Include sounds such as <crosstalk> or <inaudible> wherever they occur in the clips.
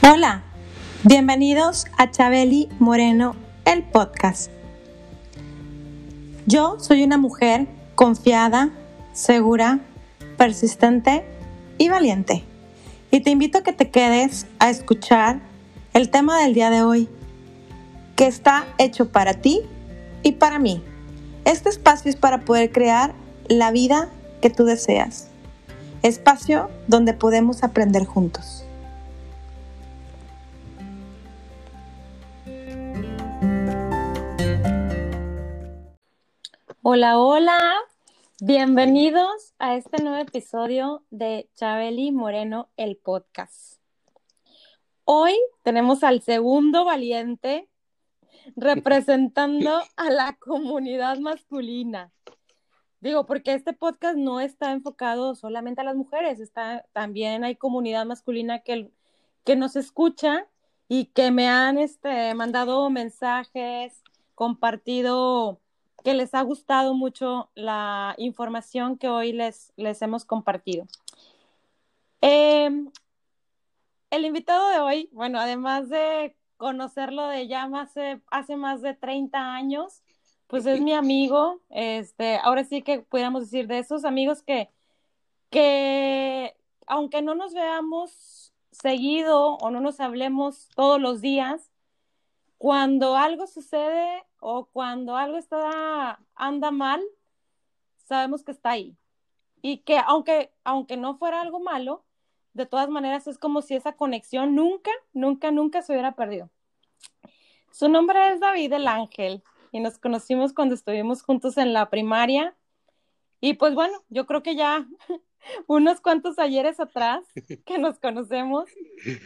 Hola, bienvenidos a Chabeli Moreno, el podcast. Yo soy una mujer confiada, segura, persistente y valiente. Y te invito a que te quedes a escuchar el tema del día de hoy, que está hecho para ti y para mí. Este espacio es para poder crear la vida que tú deseas. Espacio donde podemos aprender juntos. Hola, hola. Bienvenidos a este nuevo episodio de Chabeli Moreno, el podcast. Hoy tenemos al segundo valiente representando <laughs> a la comunidad masculina. Digo, porque este podcast no está enfocado solamente a las mujeres, está, también hay comunidad masculina que, que nos escucha y que me han este, mandado mensajes, compartido que les ha gustado mucho la información que hoy les, les hemos compartido. Em, el invitado de hoy, bueno, además de conocerlo de ya hace, hace más de 30 años, pues es mi amigo, este, ahora sí que pudiéramos decir de esos amigos que, que aunque no nos veamos seguido o no nos hablemos todos los días, cuando algo sucede o cuando algo está, anda mal, sabemos que está ahí. Y que aunque, aunque no fuera algo malo, de todas maneras es como si esa conexión nunca, nunca, nunca se hubiera perdido. Su nombre es David el Ángel y nos conocimos cuando estuvimos juntos en la primaria. Y pues bueno, yo creo que ya unos cuantos ayeres atrás <laughs> que nos conocemos.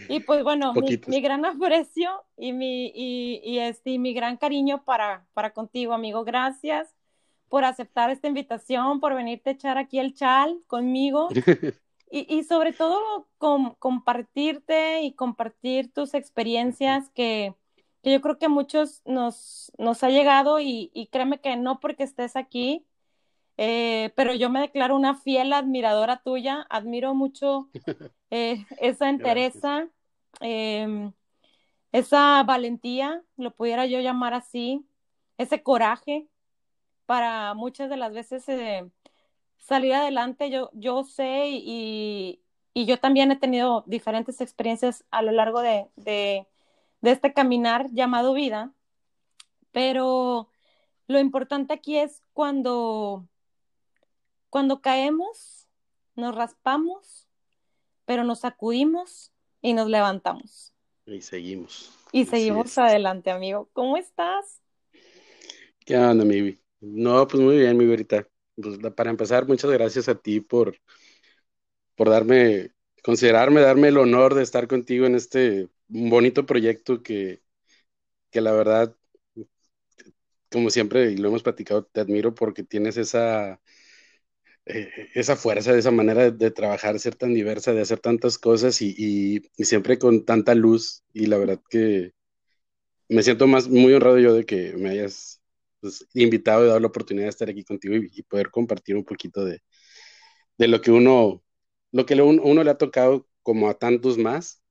Y pues bueno, mi, gran <laughs> aprecio y mi, y, este, mi gran cariño para, para contigo, amigo. Gracias por aceptar esta invitación, por venirte a echar aquí el chal conmigo. <laughs> Y, y sobre todo compartirte y compartir tus experiencias que, que, yo creo que a muchos nos, nos ha llegado y, y créeme que no porque estés aquí, eh, pero yo me declaro una fiel admiradora tuya, admiro mucho <laughs> eh, esa entereza, em, esa valentía, lo pudiera yo llamar así, ese coraje para muchas de las veces eh, salir adelante. Yo, yo sé y, y, yo también he tenido diferentes experiencias a lo largo de, de, de este caminar llamado vida, pero lo importante aquí es cuando cuando caemos, nos raspamos, pero nos sacudimos y nos levantamos. Y seguimos. Y seguimos adelante, amigo. ¿Cómo estás? ¿Qué onda, mi No, pues muy bien, mi ahorita. Pues, para empezar, muchas gracias a ti por, por darme, considerarme, darme el honor de estar contigo en este bonito proyecto que, que la verdad, como siempre, y lo hemos platicado, te admiro porque tienes esa eh, esa fuerza, de esa manera de, trabajar, ser tan diversa, de hacer tantas cosas y, siempre con tanta luz. Y la verdad que me siento más muy honrado yo de que me hayas pues, invitado y dado la oportunidad de estar aquí contigo y, poder compartir un poquito de, lo que uno, lo que uno le ha tocado como a tantos más,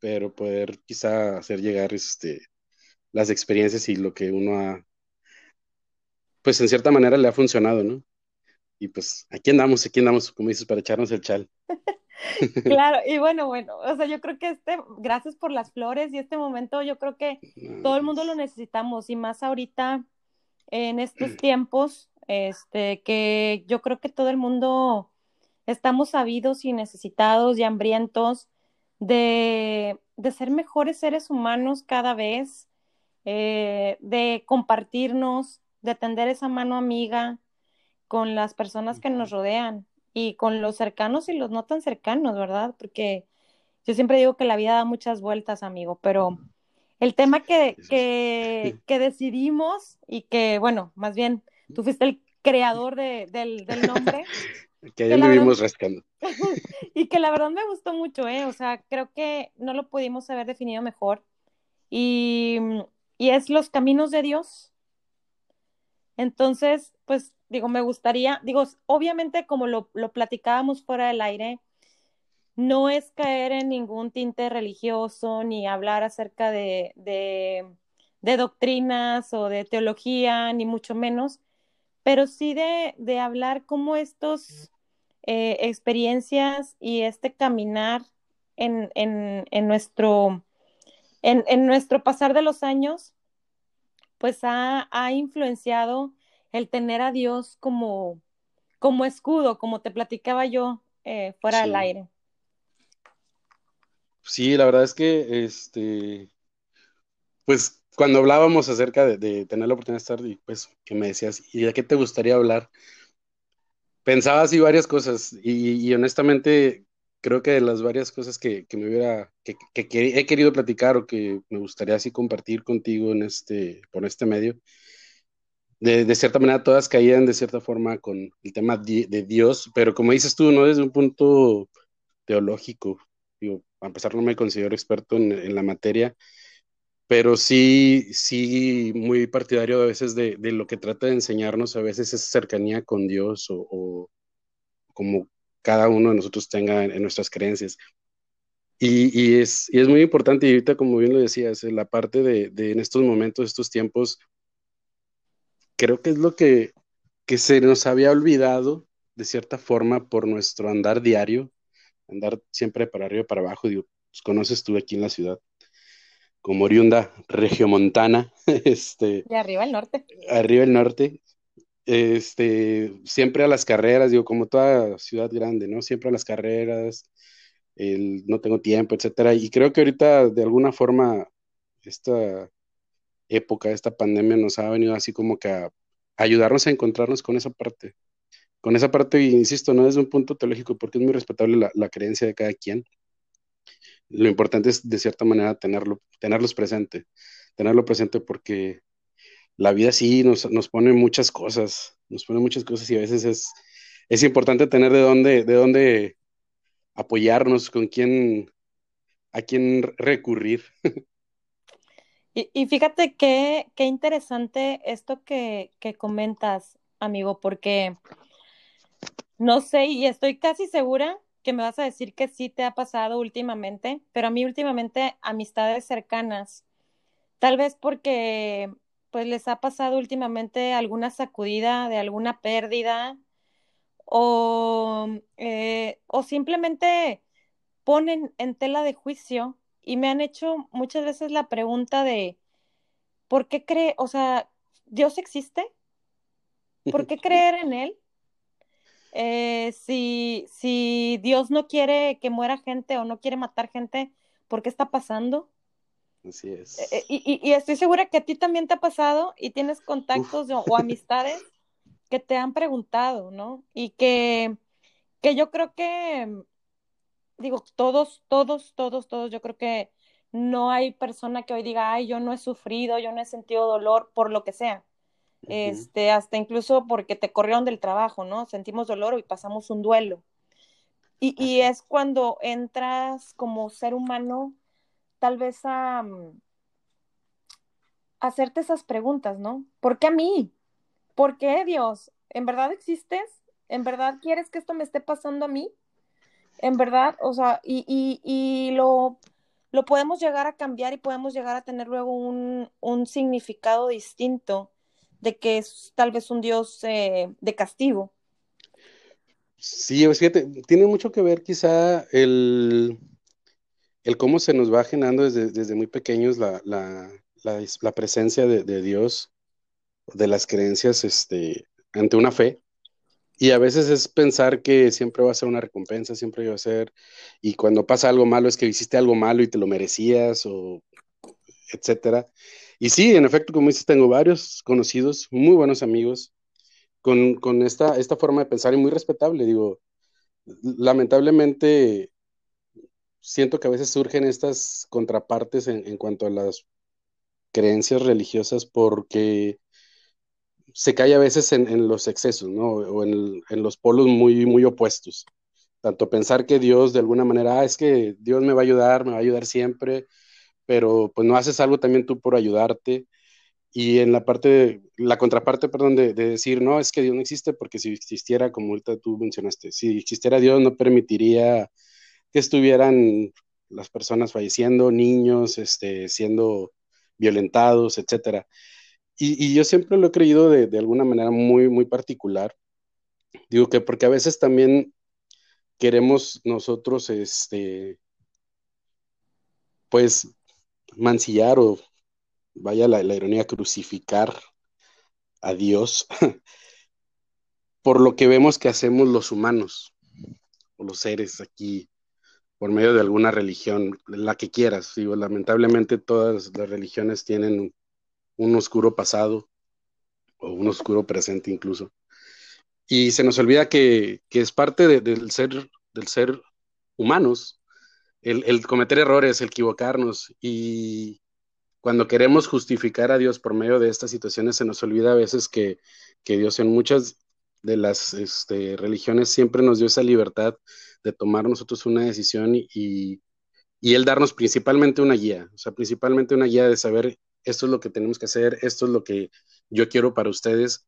pero poder quizá hacer llegar este, las experiencias y lo que uno ha, pues en cierta manera le ha funcionado, ¿no? Y pues aquí andamos, aquí andamos, como dices, para echarnos el chal. <laughs> claro, y bueno, bueno, o sea, yo creo que este, gracias por las flores y este momento, yo creo que todo el mundo lo necesitamos y más ahorita en estos tiempos, este, que yo creo que todo el mundo estamos sabidos y necesitados y hambrientos de, de ser mejores seres humanos cada vez, eh, de compartirnos, de tender esa mano amiga, con las personas que nos rodean y con los cercanos y los no tan cercanos, ¿verdad? Porque yo siempre digo que la vida da muchas vueltas, amigo, pero el tema que, que, que decidimos y que, bueno, más bien tú fuiste el creador de, del, del, nombre. <laughs> que ahí vivimos rascando. <laughs> y que la verdad me gustó mucho, ¿eh? O sea, creo que no lo pudimos haber definido mejor. Y, y es los caminos de Dios. Entonces, pues digo, me gustaría, digo, obviamente como lo, lo platicábamos fuera del aire, no es caer en ningún tinte religioso ni hablar acerca de, de, doctrinas o de teología, ni mucho menos, pero sí de, de hablar cómo estos eh, experiencias y este caminar en, en, en nuestro, en, en, nuestro pasar de los años, pues ha, ha influenciado el tener a Dios como, como escudo, como te platicaba yo eh, fuera del aire. Sí, la verdad es que, este, pues cuando hablábamos acerca de, tener la oportunidad de estar, y pues que me decías, ¿y de qué te gustaría hablar? Pensaba así varias cosas y, honestamente creo que de las varias cosas que, me hubiera, que, he querido platicar o que me gustaría así compartir contigo en este, por este medio, de, cierta manera todas caían de cierta forma con el tema de, Dios, pero como dices tú, no desde un punto teológico, digo, a empezar no me considero experto en, la materia, pero sí, sí muy partidario a veces de, lo que trata de enseñarnos a veces esa cercanía con Dios o, como cada uno de nosotros tenga en, nuestras creencias. Y, es, y es muy importante, y ahorita como bien lo decías, la parte de, de en estos momentos, estos tiempos, creo que es lo que, que se nos había olvidado de cierta forma por nuestro andar diario, andar siempre para arriba y para abajo. Digo, pues conoces tú aquí en la ciudad, como oriunda regiomontana, <laughs> este. De arriba el norte. Arriba el norte. Este, siempre a las carreras, digo, como toda ciudad grande, ¿no? Siempre a las carreras, el no tengo tiempo, etcétera. Y creo que ahorita, de alguna forma, esta época, esta pandemia nos ha venido así como que a ayudarnos a encontrarnos con esa parte. Con esa parte, insisto, no desde un punto teológico, porque es muy respetable la, creencia de cada quien. Lo importante es, de cierta manera, tenerlo, tenerlos presente. Tenerlo presente porque la vida sí nos, nos pone muchas cosas, nos pone muchas cosas y a veces es, es importante tener de dónde, de dónde apoyarnos, con quién, a quién recurrir. <laughs> Y, fíjate qué, qué interesante esto que, que comentas, amigo, porque no sé, y estoy casi segura que me vas a decir que sí te ha pasado últimamente, pero a mí últimamente amistades cercanas, tal vez porque pues les ha pasado últimamente alguna sacudida de alguna pérdida o, eh, o simplemente ponen en tela de juicio y me han hecho muchas veces la pregunta de, ¿por qué cree, o sea, Dios existe? ¿Por qué <laughs> creer en Él? Eh, si, si Dios no quiere que muera gente o no quiere matar gente, ¿por qué está pasando? Así es. Eh, y, estoy segura que a ti también te ha pasado y tienes contactos o, <laughs> amistades que te han preguntado, ¿no? Y que, que yo creo que digo, todos, todos, todos, todos, yo creo que no hay persona que hoy diga, ay, yo no he sufrido, yo no he sentido dolor por lo que sea. Este, hasta incluso porque te corrieron del trabajo, ¿no? Sentimos dolor y pasamos un duelo. Y, y es cuando entras como ser humano, tal vez a, mm, hacerte esas preguntas, ¿no? ¿Por qué a mí? ¿Por qué Dios? ¿En verdad existes? ¿En verdad quieres que esto me esté pasando a mí? en verdad, o sea, y, y, y lo, lo podemos llegar a cambiar y podemos llegar a tener luego un, un significado distinto de que es tal vez un Dios eh, de castigo. Sí, fíjate, tiene mucho que ver quizá el, el cómo se nos va generando desde, desde muy pequeños la, la, la, presencia de, de, Dios, de las creencias este, ante una fe. Y a veces es pensar que siempre va a ser una recompensa, siempre va a ser, y cuando pasa algo malo es que hiciste algo malo y te lo merecías, o etcétera. Y sí, en efecto, como dices, tengo varios conocidos, muy buenos amigos, con, con esta, esta forma de pensar y muy respetable. Digo, lamentablemente, siento que a veces surgen estas contrapartes en, en cuanto a las creencias religiosas porque se cae a veces en, los excesos, ¿no? O en, los polos muy, muy opuestos. Tanto pensar que Dios de alguna manera, ah, es que Dios me va a ayudar, me va a ayudar siempre, pero pues no haces algo también tú por ayudarte. Y en la parte, la contraparte, perdón, de, decir, no, es que Dios no existe porque si existiera, como ahorita tú mencionaste, si existiera Dios no permitiría que estuvieran las personas falleciendo, niños, este, siendo violentados, etcétera. Y, yo siempre lo he creído de, alguna manera muy, muy particular. Digo que porque a veces también queremos nosotros, este, pues, mancillar o, vaya la, la ironía, crucificar a Dios <laughs> por lo que vemos que hacemos los humanos o los seres aquí por medio de alguna religión, la que quieras. Digo, lamentablemente todas las religiones tienen un oscuro pasado o un oscuro presente incluso. Y se nos olvida que, es parte del, ser, del ser humanos, el, el, cometer errores, el equivocarnos. Y cuando queremos justificar a Dios por medio de estas situaciones, se nos olvida a veces que, que Dios en muchas de las este, religiones siempre nos dio esa libertad de tomar nosotros una decisión y, y, él darnos principalmente una guía, o sea, principalmente una guía de saber esto es lo que tenemos que hacer, esto es lo que yo quiero para ustedes,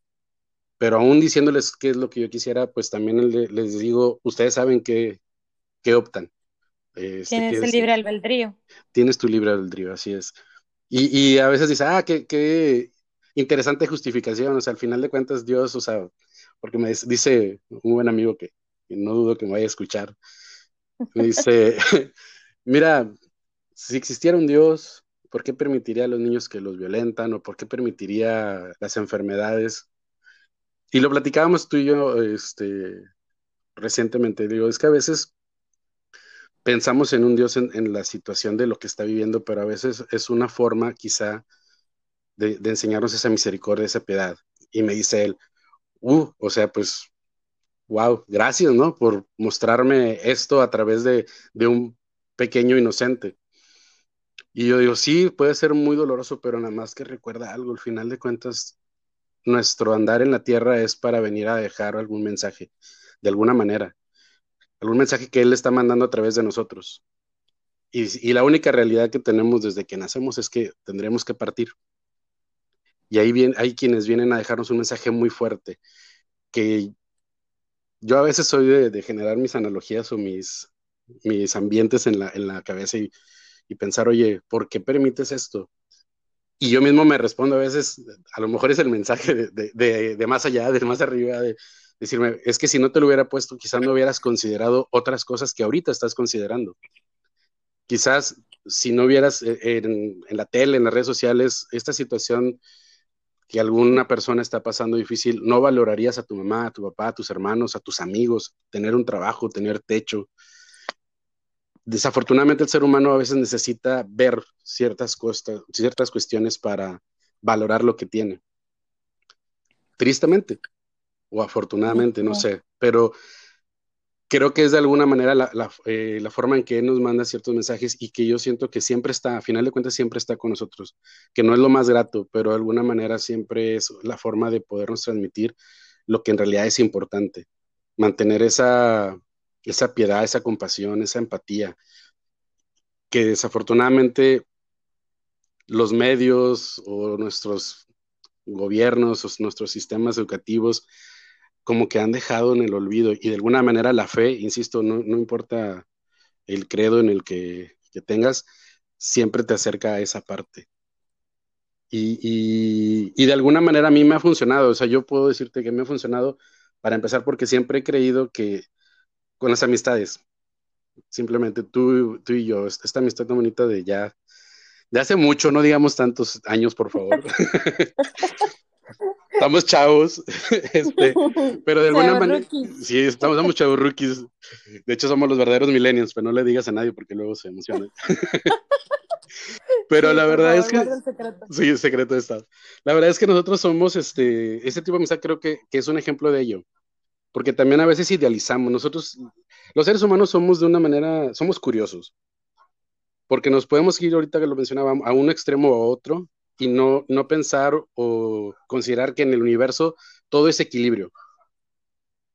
pero aún diciéndoles qué es lo que yo quisiera, pues también les digo, ustedes saben qué, qué optan. Este, tienes el libre albedrío. Tienes tu libre albedrío, así es. Y, y a veces dice, ah, qué, qué interesante justificación, o sea, al final de cuentas Dios, o sea, porque me dice un buen amigo que, no dudo que me vaya a escuchar, me dice, <laughs> mira, si existiera un Dios, ¿por qué permitiría a los niños que los violentan o por qué permitiría las enfermedades? Y lo platicábamos tú y yo este, recientemente, digo, es que a veces pensamos en un Dios en, la situación de lo que está viviendo, pero a veces es una forma quizá de, de enseñarnos esa misericordia, esa piedad. Y me dice él, uh, o sea, pues, wow, gracias, ¿no? Por mostrarme esto a través de, un pequeño inocente. Y yo digo, sí, puede ser muy doloroso, pero nada más que recuerda algo, al final de cuentas, nuestro andar en la tierra es para venir a dejar algún mensaje, de alguna manera, algún mensaje que Él está mandando a través de nosotros. Y, y la única realidad que tenemos desde que nacemos es que tendremos que partir. Y ahí bien, hay quienes vienen a dejarnos un mensaje muy fuerte, que yo a veces soy de, generar mis analogías o mis, mis ambientes en la, en la cabeza y, pensar, oye, ¿por qué permites esto? Y yo mismo me respondo a veces, a lo mejor es el mensaje de, de, más allá, de más arriba, de decirme, es que si no te lo hubiera puesto, quizás no hubieras considerado otras cosas que ahorita estás considerando. Quizás si no hubieras eh, en, en la tele, en las redes sociales, esta situación que alguna persona está pasando difícil, no valorarías a tu mamá, a tu papá, a tus hermanos, a tus amigos, tener un trabajo, tener techo. Desafortunadamente el ser humano a veces necesita ver ciertas, ciertas cuestiones para valorar lo que tiene. Tristemente o afortunadamente, no sé, pero creo que es de alguna manera eh, la, forma en que nos manda ciertos mensajes y que yo siento que siempre está, a final de cuentas, siempre está con nosotros, que no es lo más grato, pero de alguna manera siempre es la forma de podernos transmitir lo que en realidad es importante, mantener esa, esa piedad, esa compasión, esa empatía, que desafortunadamente los medios o nuestros gobiernos o nuestros sistemas educativos como que han dejado en el olvido y de alguna manera la fe, insisto, no, importa el credo en el que, tengas, siempre te acerca a esa parte. Y, y, de alguna manera a mí me ha funcionado, o sea, yo puedo decirte que me ha funcionado para empezar porque siempre he creído que con las amistades, simplemente tú, tú y yo, esta amistad tan bonita de ya, de hace mucho, no digamos tantos años, por favor. <laughs> estamos chavos, <laughs> este, <laughs> pero de alguna manera, sí, estamos, chavos rookies. De hecho, somos los verdaderos millennials, pero no le digas a nadie porque luego se emociona. <laughs> pero la verdad es que, sí, el secreto Estado. La verdad es que nosotros somos, este, ese tipo de amistad creo que, que es un ejemplo de ello, porque también a veces idealizamos. Nosotros, los seres humanos somos de una manera, somos curiosos, porque nos podemos ir ahorita que lo mencionaba a un extremo o a otro y no, no pensar o considerar que en el universo todo es equilibrio.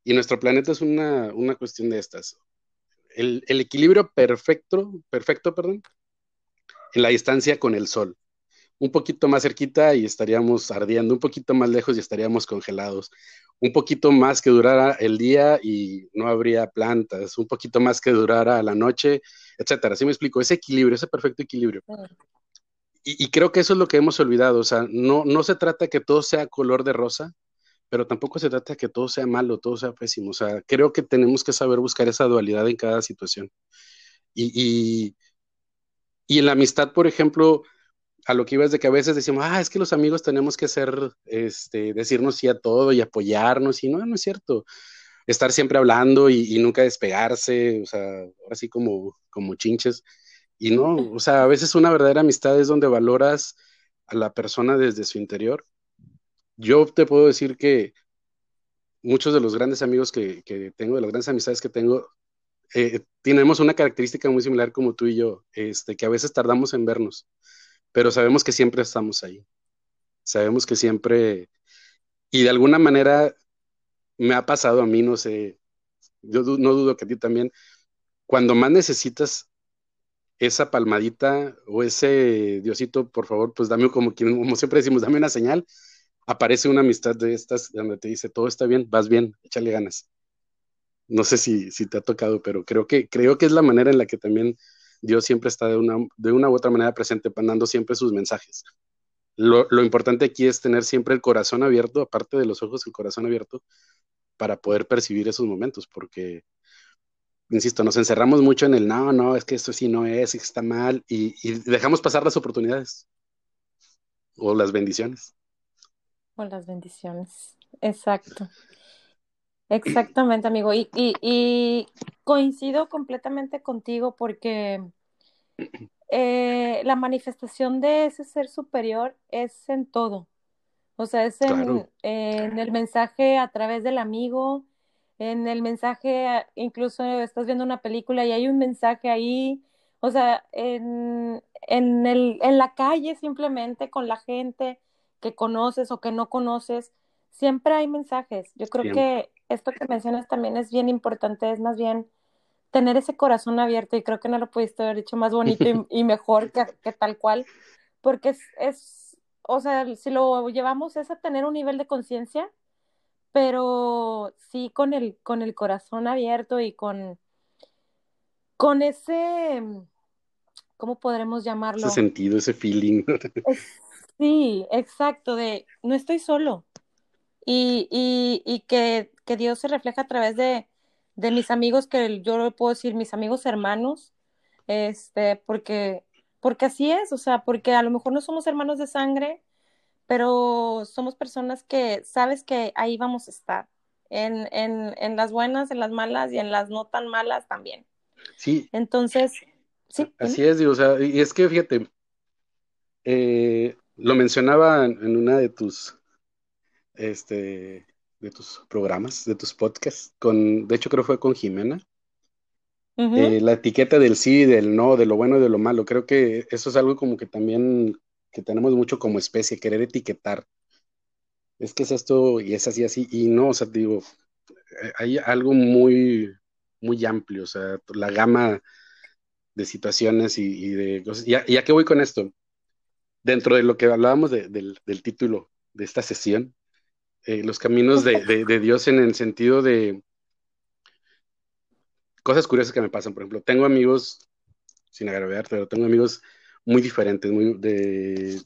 Y nuestro planeta es una, cuestión de estas. El, equilibrio perfecto, perfecto, perdón, en la distancia con el Sol. Un poquito más cerquita y estaríamos ardiendo, un poquito más lejos y estaríamos congelados. un poquito más que durara el día y no habría plantas, un poquito más que durara la noche, etcétera. Así me explico, ese equilibrio, ese perfecto equilibrio. Y, creo que eso es lo que hemos olvidado, o sea, no, no se trata que todo sea color de rosa, pero tampoco se trata que todo sea malo, todo sea pésimo, o sea, creo que tenemos que saber buscar esa dualidad en cada situación. Y, y, y en la amistad, por ejemplo, a lo que ibas de que a veces decimos, ah, es que los amigos tenemos que hacer, este, decirnos sí a todo y apoyarnos, y no, no es cierto. Estar siempre hablando y, nunca despegarse, o sea, así como, como chinches. Y no, o sea, a veces una verdadera amistad es donde valoras a la persona desde su interior. Yo te puedo decir que muchos de los grandes amigos que, que tengo, de las grandes amistades que tengo, eh, tenemos una característica muy similar como tú y yo, este, que a veces tardamos en vernos pero sabemos que siempre estamos ahí. Sabemos que siempre, y de alguna manera me ha pasado a mí, no sé, yo no dudo que a ti también, cuando más necesitas esa palmadita o ese Diosito, por favor, pues dame <laughs> como, siempre decimos, dame una señal, aparece una amistad de estas donde te dice, todo está bien, vas bien, échale ganas. No sé si, si te ha tocado, pero creo que, creo que es la manera en la que también Dios siempre está de una, de una u otra manera presente, mandando siempre sus mensajes. Lo, importante aquí es tener siempre el corazón abierto, aparte de los ojos, el corazón abierto, para poder percibir esos momentos, porque, insisto, nos encerramos mucho en el no, no, es que esto sí no es, está mal, y, dejamos pasar las oportunidades o las bendiciones. O las bendiciones, exacto. Exactamente, amigo. Y, y, coincido completamente contigo porque eh, la manifestación de ese ser superior es en todo. O sea, es en, el mensaje a través del amigo, en el mensaje, incluso estás viendo una película y hay un mensaje ahí, o sea, en, en, el, en la calle simplemente con la gente que conoces o que no conoces, siempre hay mensajes. Yo creo que esto que mencionas también es bien importante, es más bien tener ese corazón abierto y creo que no lo pudiste haber dicho más bonito y, <laughs> mejor que, tal cual, porque es, es, o sea, si lo llevamos es a tener un nivel de conciencia, pero sí con el, con el corazón abierto y con, con ese, ¿cómo podremos llamarlo? Ese sentido, ese feeling. <laughs> sí, exacto, de no estoy solo, y, y, y que, que, Dios se refleja a través de, de mis amigos, que yo lo puedo decir, mis amigos hermanos, este, porque, porque así es, o sea, porque a lo mejor no somos hermanos de sangre, pero somos personas que sabes que ahí vamos a estar, en, en, en las buenas, en las malas y en las no tan malas también. Sí. Entonces, sí. Así es, digo, o sea, y es que fíjate, eh, lo mencionaba en una de tus este, de tus programas, de tus podcasts, con, de hecho creo que fue con Jimena. Eh, la etiqueta del sí, del no, de lo bueno y de lo malo, creo que eso es algo como que también que tenemos mucho como especie, querer etiquetar. Es que es esto y es así, así, y no, o sea, digo, eh, hay algo muy, muy amplio, o sea, la gama de situaciones y, de cosas. ¿Y a, qué voy con esto? Dentro de lo que hablábamos del, del título de esta sesión, eh, los caminos de, Dios en el sentido de cosas curiosas que me pasan. Por ejemplo, tengo amigos, sin agraviar, pero tengo amigos muy diferentes, muy de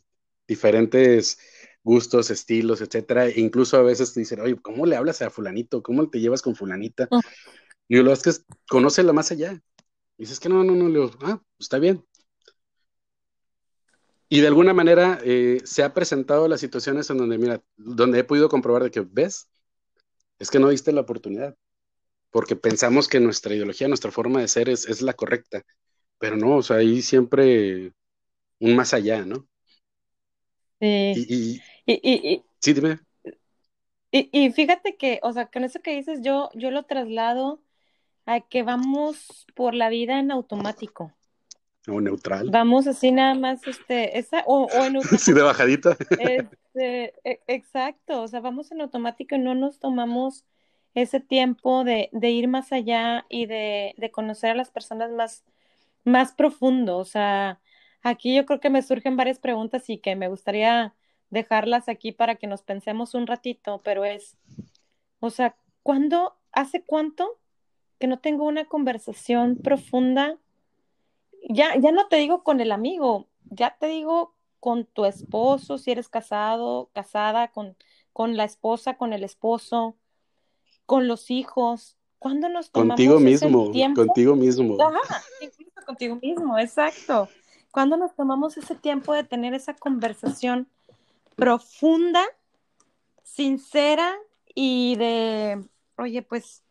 diferentes gustos, estilos, etcétera. E incluso a veces te dicen, oye, ¿cómo le hablas a fulanito? ¿Cómo te llevas con fulanita? Y lo es que conoce la más allá. Y dices que no, no, no, le digo, ah, está bien. Y de alguna manera eh, se ha presentado las situaciones en donde, mira, donde he podido comprobar de que, ves, es que no diste la oportunidad, porque pensamos que nuestra ideología, nuestra forma de ser es, la correcta, pero no, o sea, hay siempre un más allá, ¿no? Sí. Y, sí, dime. Y, fíjate que, o sea, con eso que dices, yo, yo lo traslado a que vamos por la vida en automático. O neutral. Vamos así nada más, este, esa, o, o en <laughs> Sí, de bajadita. Este, e, exacto, o sea, vamos en automático y no nos tomamos ese tiempo de, de ir más allá y de, de, conocer a las personas más, más profundo. O sea, aquí yo creo que me surgen varias preguntas y que me gustaría dejarlas aquí para que nos pensemos un ratito, pero es, O sea, ¿cuándo, hace cuánto que no tengo una conversación profunda? Ya, ya no te digo con el amigo, ya te digo con tu esposo, si eres casado, casada, con, con la esposa, con el esposo, con los hijos. ¿Cuándo nos tomamos contigo ese mismo, tiempo? contigo mismo. Ajá, incluso contigo mismo, exacto. ¿Cuándo nos tomamos ese tiempo de tener esa conversación profunda, sincera y de, oye, pues,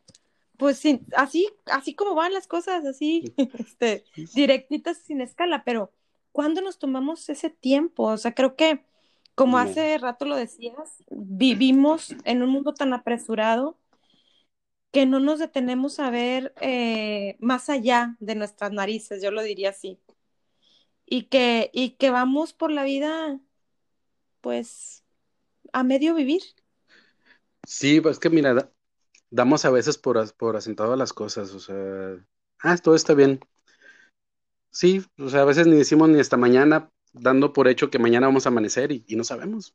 pues sin- así, así como van las cosas, así, <laughs> este, directitas sin escala, pero ¿cuándo nos tomamos ese tiempo? O sea, creo que, como hace rato lo decías, vivimos en un mundo tan apresurado que no nos detenemos a ver eh, más allá de nuestras narices, yo lo diría así. Y que, y que vamos por la vida, pues, a medio vivir. Sí, pues que mira, da- damos a veces por, por asentado las cosas, o sea, ah, todo está bien. Sí, o sea, a veces ni decimos ni hasta mañana, dando por hecho que mañana vamos a amanecer y, no sabemos.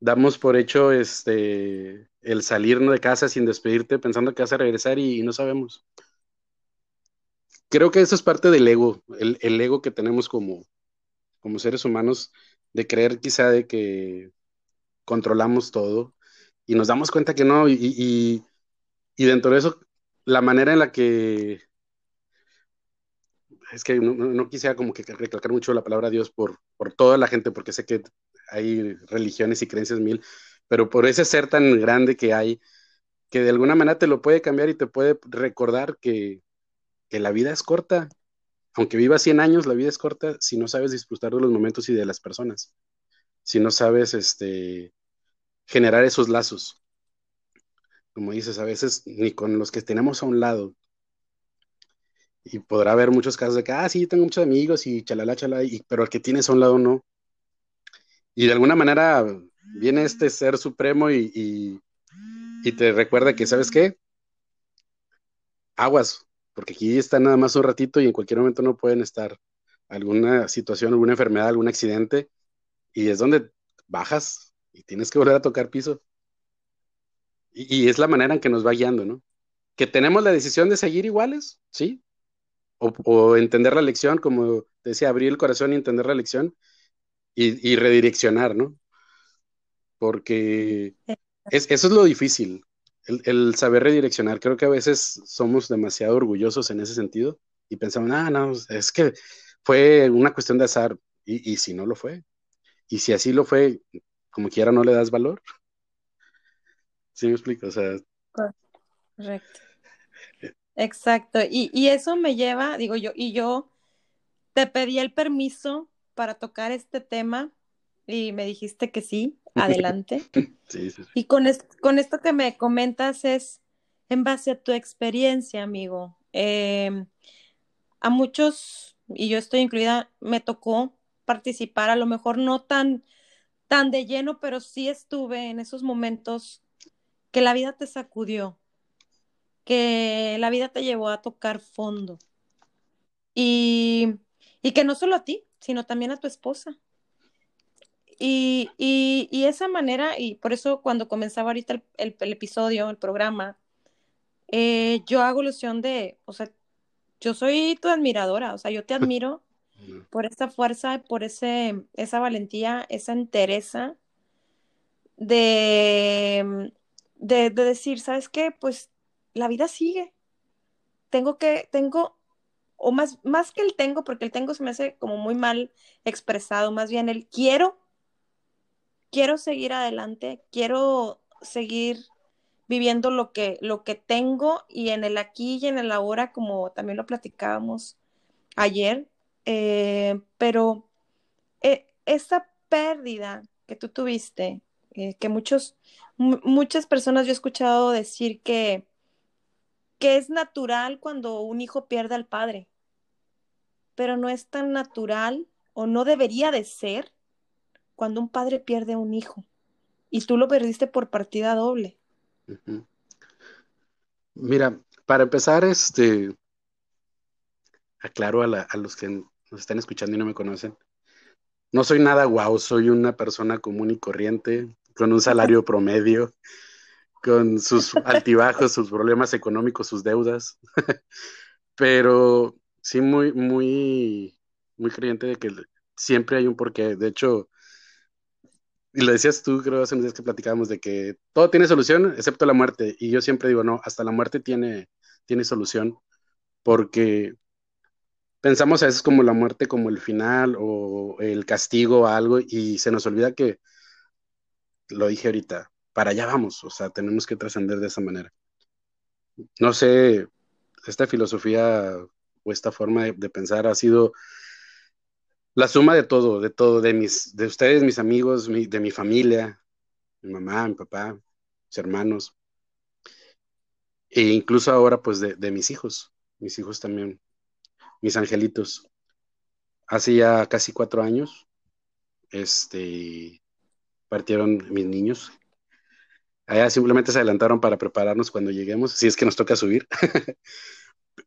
Damos por hecho este el salirnos de casa sin despedirte pensando que vas a regresar y no sabemos. Creo que eso es parte del ego, el, el ego que tenemos como, como seres humanos, de creer quizá de que controlamos todo y nos damos cuenta que no, y, y, y dentro de eso, la manera en la que es que no, no, quisiera como que recalcar mucho la palabra Dios por, por toda la gente, porque sé que hay religiones y creencias mil, pero por ese ser tan grande que hay, que de alguna manera te lo puede cambiar y te puede recordar que, que la vida es corta. Aunque vivas 100 años, la vida es corta si no sabes disfrutar de los momentos y de las personas. Si no sabes este, generar esos lazos. Como dices, a veces ni con los que tenemos a un lado. Y podrá haber muchos casos de que, ah, sí, tengo muchos amigos y chalala, chalala, y, pero el que tienes a un lado no. Y de alguna manera viene este ser supremo y, y, y te recuerda que, ¿sabes qué? Aguas, porque aquí están nada más un ratito y en cualquier momento no pueden estar alguna situación, alguna enfermedad, algún accidente, y es donde bajas y tienes que volver a tocar piso. Y, y es la manera en que nos va guiando, ¿no? Que tenemos la decisión de seguir iguales, ¿sí? O, o entender la lección, como decía, abrir el corazón y entender la lección y, y redireccionar, ¿no? Porque es, eso es lo difícil, el, saber redireccionar. Creo que a veces somos demasiado orgullosos en ese sentido y pensamos, ah, no, es que fue una cuestión de azar. Y, y, si no lo fue, y si así lo fue, como quiera no le das valor. ¿Sí me explico? O sea. Correcto. Exacto. Y, y eso me lleva, digo yo, y yo te pedí el permiso para tocar este tema y me dijiste que sí, adelante. <laughs> sí, sí, sí. Y con, es, con, esto que me comentas es en base a tu experiencia, amigo. Eh, a muchos, y yo estoy incluida, me tocó participar, a lo mejor no tan, tan de lleno, pero sí estuve en esos momentos que la vida te sacudió, que la vida te llevó a tocar fondo. Y, y que no solo a ti, sino también a tu esposa. Y, y, y, esa manera, y por eso cuando comenzaba ahorita el, el, el episodio, el programa, eh, yo hago ilusión de, o sea, yo soy tu admiradora, o sea, yo te admiro <laughs> por esa fuerza, por ese, esa valentía, esa entereza de, de, de decir, ¿sabes qué? Pues la vida sigue. Tengo que, tengo, o más, más que el tengo, porque el tengo se me hace como muy mal expresado, más bien el quiero quiero seguir adelante, quiero seguir viviendo lo que, lo que tengo y en el aquí y en el ahora, como también lo platicábamos ayer, eh, pero eh, esa pérdida que tú tuviste, eh, que muchos, muchas personas yo he escuchado decir que, que es natural cuando un hijo pierde al padre, pero no es tan natural o no debería de ser cuando un padre pierde a un hijo y tú lo perdiste por partida doble. Uh -huh. Mira, para empezar, este, aclaro a, la, a, los que nos están escuchando y no me conocen, no soy nada guau, soy una persona común y corriente, con un salario <laughs> promedio, con sus altibajos, sus problemas económicos, sus deudas. <laughs> Pero sí, muy, muy, muy creyente de que siempre hay un porqué. De hecho, y lo decías tú, creo, hace unos días que platicábamos de que todo tiene solución excepto la muerte. Y yo siempre digo, no, hasta la muerte tiene, tiene solución, porque pensamos a veces como la muerte como el final o el castigo o algo, y se nos olvida que, lo dije ahorita, para allá vamos, o sea, tenemos que trascender de esa manera. No sé, esta filosofía o esta forma de pensar ha sido la suma de todo, de todo, de mis, de ustedes, mis amigos, de mi familia, mi mamá, mi papá, mis hermanos, e incluso ahora, pues, de, mis hijos, mis hijos también, mis angelitos. Hace ya casi cuatro años, este, partieron mis niños. Allá simplemente se adelantaron para prepararnos cuando lleguemos, si es que nos toca subir. <laughs>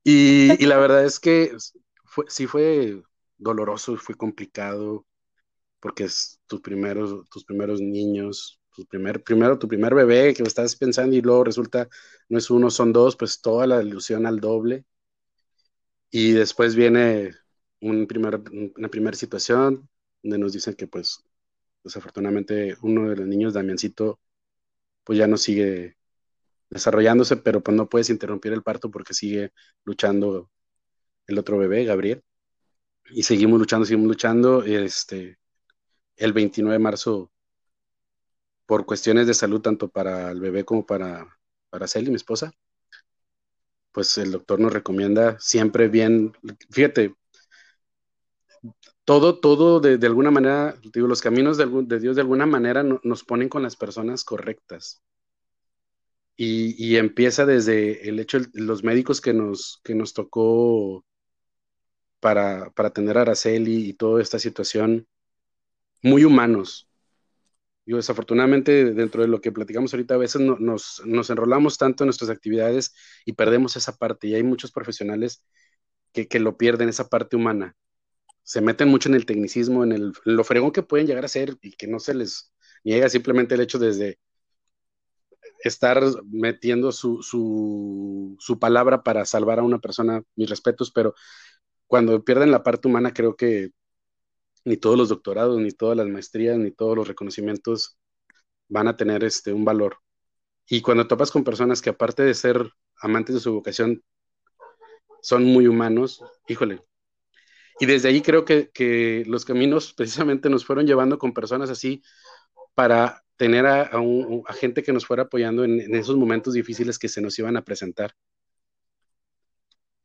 y, y, la verdad es que fue, sí fue doloroso, fue complicado, porque es tus primeros, tus primeros niños, tu primer, primero tu primer bebé que estás pensando y luego resulta no es uno, son dos, pues toda la ilusión al doble. Y después viene un primer, una primera situación donde nos dicen que pues desafortunadamente uno de los niños, Damiancito, pues ya no sigue desarrollándose, pero pues no puedes interrumpir el parto porque sigue luchando el otro bebé, Gabriel y seguimos luchando, seguimos luchando. Este, el 29 de marzo, por cuestiones de salud, tanto para el bebé como para, para Celi, mi esposa, pues el doctor nos recomienda siempre bien, fíjate, todo, todo de, de alguna manera, digo, los caminos de, Dios de alguna manera nos ponen con las personas correctas. Y, y, empieza desde el hecho, los médicos que nos, que nos tocó para, para tener a Araceli y toda esta situación muy humanos. Yo desafortunadamente dentro de lo que platicamos ahorita a veces nos, nos, enrolamos tanto en nuestras actividades y perdemos esa parte y hay muchos profesionales que, que, lo pierden, esa parte humana. Se meten mucho en el tecnicismo, en, el, en lo fregón que pueden llegar a ser y que no se les niega simplemente el hecho desde estar metiendo su, su, su palabra para salvar a una persona, mis respetos, pero cuando pierden la parte humana, creo que ni todos los doctorados, ni todas las maestrías, ni todos los reconocimientos van a tener este, un valor. Y cuando topas con personas que aparte de ser amantes de su vocación, son muy humanos, híjole. Y desde ahí creo que, los caminos <laughs> precisamente nos fueron llevando con personas así para tener a, gente que nos fuera apoyando en, esos momentos difíciles que se nos iban a presentar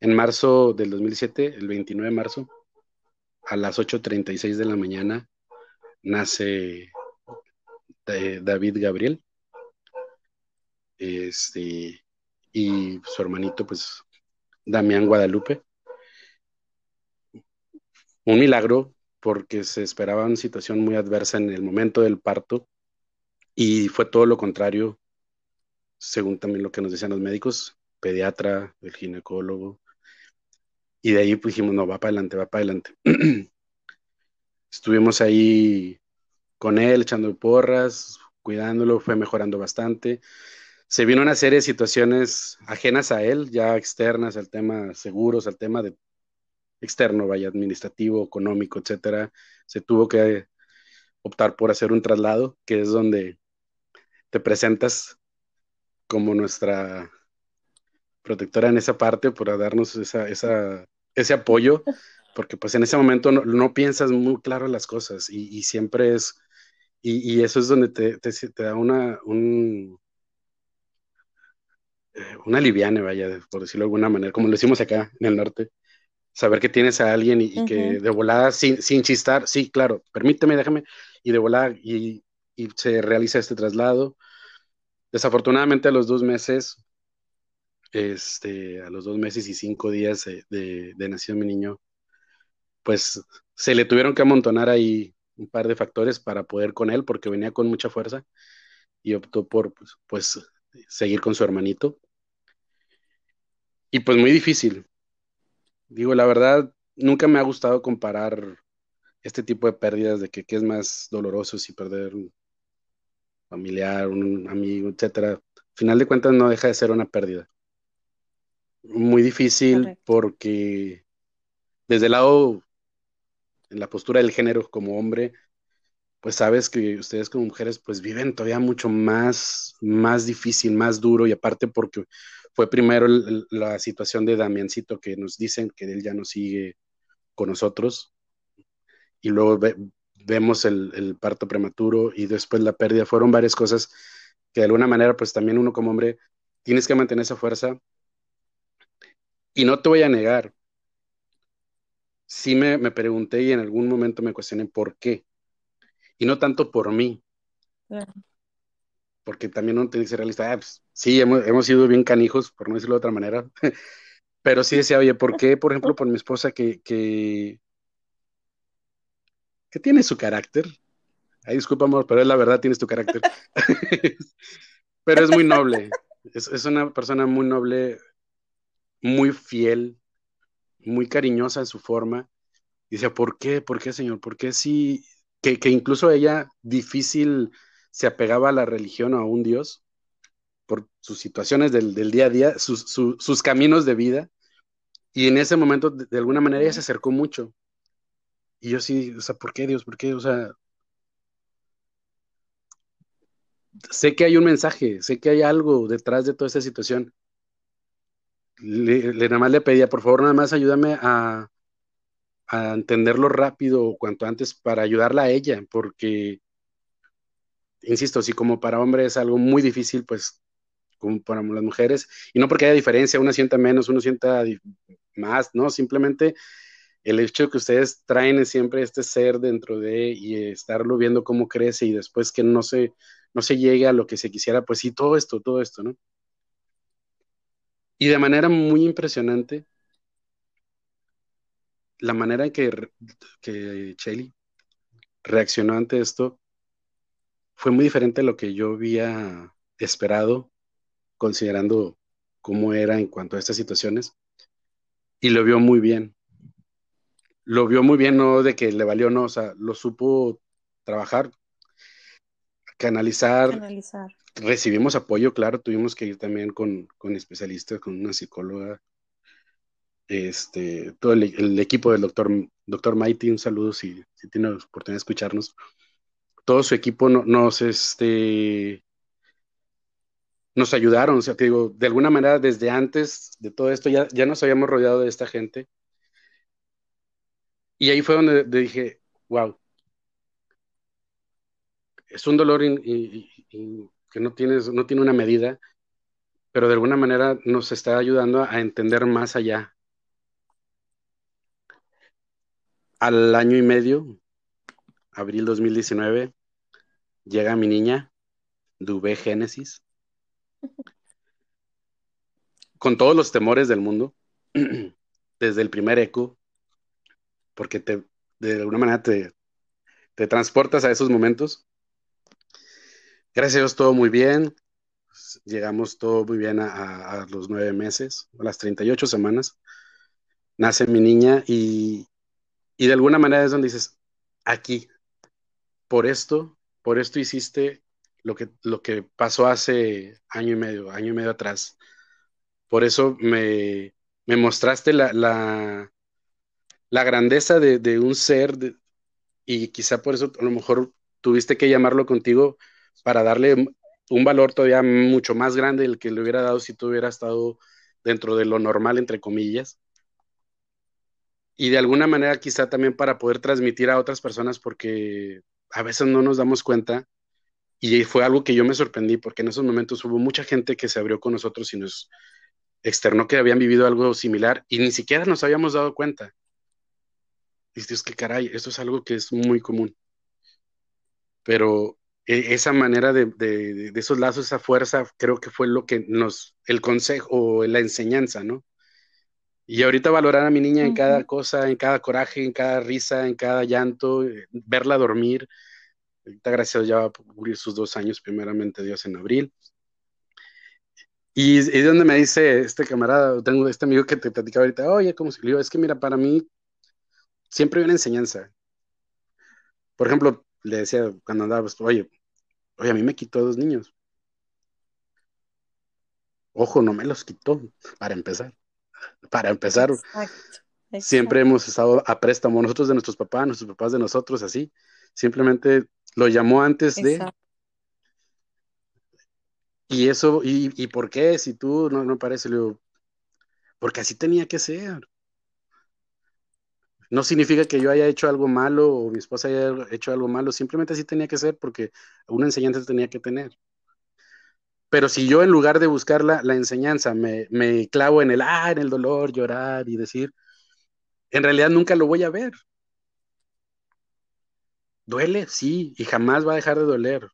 en marzo del 2007, el 29 de marzo, a las 8.36 de la mañana, nace David Gabriel. Este, y su hermanito, pues, Damián Guadalupe. Un milagro porque se esperaba una situación muy adversa en el momento del parto y fue todo lo contrario, según también lo que nos decían los médicos, pediatra, el ginecólogo, y de ahí pues dijimos, no, va para adelante, va para adelante. <clears throat> Estuvimos ahí con él, echando porras, cuidándolo, fue mejorando bastante. Se vino una serie de situaciones ajenas a él, ya externas al tema seguros, al tema de externo, vaya, administrativo, económico, etcétera. Se tuvo que optar por hacer un traslado, que es donde te presentas como nuestra protectora en esa parte por darnos esa, esa, ese apoyo, porque pues en ese momento no, piensas muy claro las cosas y, siempre es, y, eso es donde te, te, da una, un, eh, una liviana, vaya, por decirlo de alguna manera, como lo decimos acá en el norte, saber que tienes a alguien y, que de volada, sin, sin chistar, sí, claro, permíteme, déjame, y de volada, y, y se realiza este traslado. Desafortunadamente a los dos meses este, a los dos meses y cinco días de, de, nacido mi niño, pues se le tuvieron que amontonar ahí un par de factores para poder con él, porque venía con mucha fuerza y optó por, pues, pues seguir con su hermanito. Y pues muy difícil. Digo, la verdad, nunca me ha gustado comparar este tipo de pérdidas de que qué es más doloroso si perder familiar, un amigo, etcétera, al final de cuentas no deja de ser una pérdida. Muy difícil Correcto. porque desde el lado, en la postura del género como hombre, pues sabes que ustedes como mujeres pues viven todavía mucho más, más difícil, más duro y aparte porque fue primero el- la situación de Damiancito que nos dicen que él ya no sigue con nosotros y luego ve- vemos el, el parto prematuro y después la pérdida. Fueron varias cosas que de alguna manera pues también uno como hombre tienes que mantener esa fuerza y no te voy a negar, sí me, me pregunté y en algún momento me cuestioné por qué y no tanto por mí. Claro. porque también uno tiene que ser realista. Ah, pues, sí, hemos, hemos sido bien canijos, por no decirlo de otra manera, <laughs> pero sí decía, oye, ¿por qué, por ejemplo, por mi esposa que, que, que tiene su carácter? Ay, disculpa, amor, pero es la verdad, tienes tu carácter. <laughs> pero es muy noble, es, es una persona muy noble, muy fiel, muy cariñosa en su forma. Decía, ¿por qué? ¿Por qué, señor? ¿Por qué sí? Que, que incluso ella difícil se apegaba a la religión o a un Dios por sus situaciones del, del día a día, sus, su, sus, caminos de vida. Y en ese momento, de, de, alguna manera, ella se acercó mucho. Y yo sí, o sea, ¿por qué Dios? ¿Por qué? O sea, sé que hay un mensaje, sé que hay algo detrás de toda esta situación. Le, nada más le pedía, por favor, nada más ayúdame a, a entenderlo rápido cuanto antes para ayudarla a ella, porque, insisto, si como para hombre es algo muy difícil, pues como para las mujeres, y no porque haya diferencia, una sienta menos, uno sienta más, no, simplemente el hecho de que ustedes traen siempre este ser dentro de y estarlo viendo cómo crece y después que no se, no se llegue a lo que se quisiera, pues sí, todo esto, todo esto, ¿no? Y de manera muy impresionante, la manera en que, que Shelly reaccionó ante esto fue muy diferente a lo que yo había esperado, considerando cómo era en cuanto a estas situaciones. Y lo vio muy bien. Lo vio muy bien, no de que le valió, no, o sea, lo supo trabajar, canalizar. Canalizar. Recibimos apoyo, claro, tuvimos que ir también con, con especialistas, con una psicóloga, este, todo el, equipo del doctor, doctor Mighty, un saludo si, si tiene la oportunidad de escucharnos. Todo su equipo no, nos, este, nos ayudaron, o sea, te digo, de alguna manera desde antes de todo esto ya, ya nos habíamos rodeado de esta gente. Y ahí fue donde dije, wow, es un dolor que no, tienes, no tiene una medida, pero de alguna manera nos está ayudando a entender más allá. Al año y medio, abril 2019, llega mi niña, Dubé Génesis, con todos los temores del mundo, <clears throat> desde el primer eco, porque te, de alguna manera te, te transportas a esos momentos. Gracias a Dios, todo muy bien. Llegamos todo muy bien a, los nueve meses, a las 38 semanas. Nace mi niña y, y de alguna manera es donde dices, aquí, por esto, por esto hiciste lo que, lo que pasó hace año y medio, año y medio atrás. Por eso me, me mostraste la, la, grandeza de, de un ser y quizá por eso a lo mejor tuviste que llamarlo contigo para darle un valor todavía mucho más grande del que le hubiera dado si tú hubieras estado dentro de lo normal, entre comillas. Y de alguna manera quizá también para poder transmitir a otras personas porque a veces no nos damos cuenta y fue algo que yo me sorprendí porque en esos momentos hubo mucha gente que se abrió con nosotros y nos externó que habían vivido algo similar y ni siquiera nos habíamos dado cuenta. Y dices que caray, esto es algo que es muy común. Pero esa manera de, de, de, esos lazos, esa fuerza, creo que fue lo que nos, el consejo o la enseñanza, ¿no? Y ahorita valorar a mi niña en cada cosa, en cada coraje, en cada risa, en cada llanto, verla dormir. Ahorita, gracias, ya va a cumplir sus dos años, primeramente Dios, en abril. Y es donde me dice este camarada, tengo este amigo que te platicaba ahorita, oye, ¿cómo se? Es que mira, para mí siempre hay una enseñanza. Por ejemplo, le decía cuando andaba, pues, oye, Oye, a mí me quitó dos niños. Ojo, no me los quitó, para empezar. Para empezar, siempre hemos estado a préstamo, nosotros de nuestros papás, nuestros papás de nosotros, así. Simplemente lo llamó antes de... Y eso, y, y, por qué? Si tú no me parece, le digo, porque así tenía que ser. No significa que yo haya hecho algo malo o mi esposa haya hecho algo malo, simplemente así tenía que ser porque una enseñanza tenía que tener. Pero si yo en lugar de buscar la, enseñanza me, me, clavo en el, ah, en el dolor, llorar y decir, en realidad nunca lo voy a ver. Duele, sí, y jamás va a dejar de doler.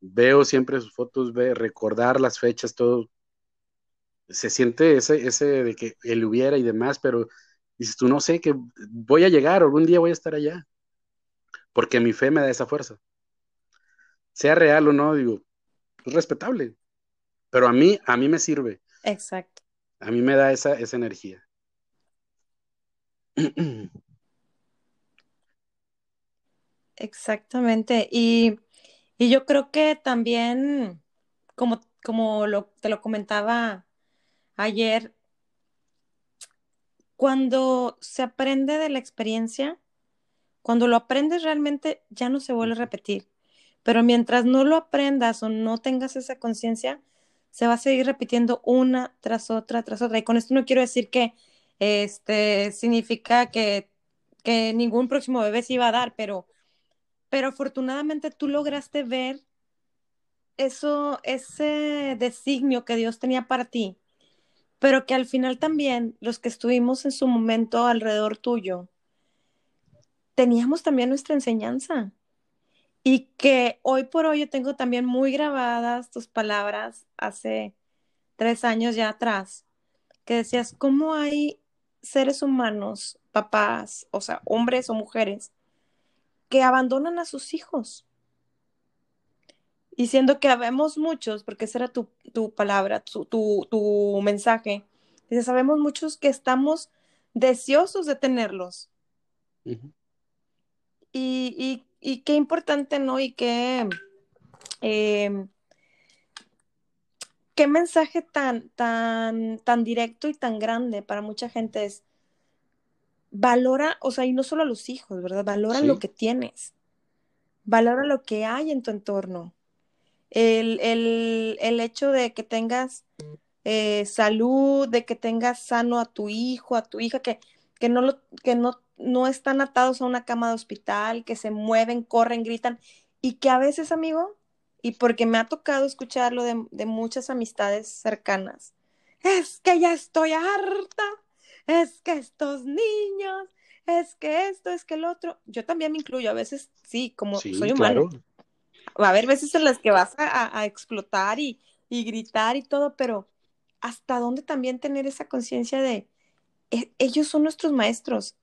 Veo siempre sus fotos, ve, recordar las fechas, todo. Se siente ese, ese de que él hubiera y demás, pero dices tú, no sé, que voy a llegar, algún día voy a estar allá, porque mi fe me da esa fuerza. Sea real o no, digo, es respetable, pero a mí, a mí me sirve. Exacto. A mí me da esa, esa energía. Exactamente. Y, y, yo creo que también, como, como lo, te lo comentaba ayer, cuando se aprende de la experiencia, cuando lo aprendes realmente ya no se vuelve a repetir. Pero mientras no lo aprendas o no tengas esa conciencia, se va a seguir repitiendo una tras otra, tras otra. Y con esto no quiero decir que este significa que, que ningún próximo bebé se iba a dar, pero, pero afortunadamente tú lograste ver eso, ese designio que Dios tenía para ti pero que al final también los que estuvimos en su momento alrededor tuyo, teníamos también nuestra enseñanza. Y que hoy por hoy yo tengo también muy grabadas tus palabras hace tres años ya atrás, que decías, ¿cómo hay seres humanos, papás, o sea, hombres o mujeres, que abandonan a sus hijos? Y siendo que habemos muchos, porque esa era tu, palabra, tu, tu, mensaje, dice, sabemos muchos que estamos deseosos de tenerlos. y, qué importante, ¿no? Y qué, em, qué mensaje tan, tan, tan directo y tan grande para mucha gente es, valora, o sea, y no solo a los hijos, ¿verdad? Valora lo que tienes, valora lo que hay en tu entorno el, hecho de que tengas eh, salud, de que tengas sano a tu hijo, a tu hija, que, que, no, lo, que no, no están atados a una cama de hospital, que se mueven, corren, gritan, y que a veces, amigo, y porque me ha tocado escucharlo de, de muchas amistades cercanas, es que ya estoy harta, es que estos niños, es que esto, es que el otro, yo también me incluyo, a veces sí, como soy humano va a haber veces en las que vas a, explotar y, gritar y todo, pero hasta dónde también tener esa conciencia de e, ellos son nuestros maestros.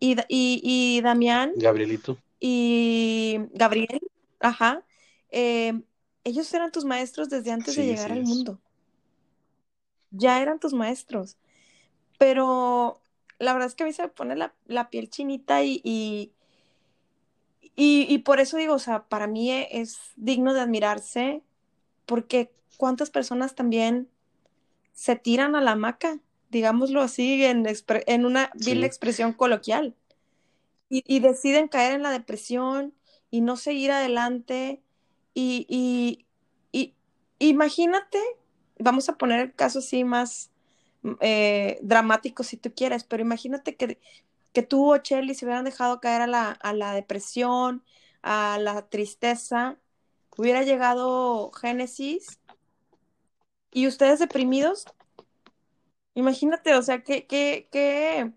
Y, y, Damián. Gabrielito. Y Gabriel, ajá. Eh, ellos eran tus maestros desde antes de llegar al mundo. Ya eran tus maestros. Pero la verdad es que a mí se me pone la, piel chinita y, y, por eso digo, o sea, para mí e, es digno de admirarse porque cuántas personas también se tiran a la hamaca, digámoslo así, en, en una vil expresión coloquial, y, deciden caer en la depresión y no seguir adelante. Y, y, imagínate, vamos a poner el caso así más eh, dramático si tú quieres, pero imagínate que que tú o Chelly se hubieran dejado caer a la, depresión, a la tristeza, hubiera llegado Génesis y ustedes deprimidos. Imagínate, o sea, qué, qué, qué,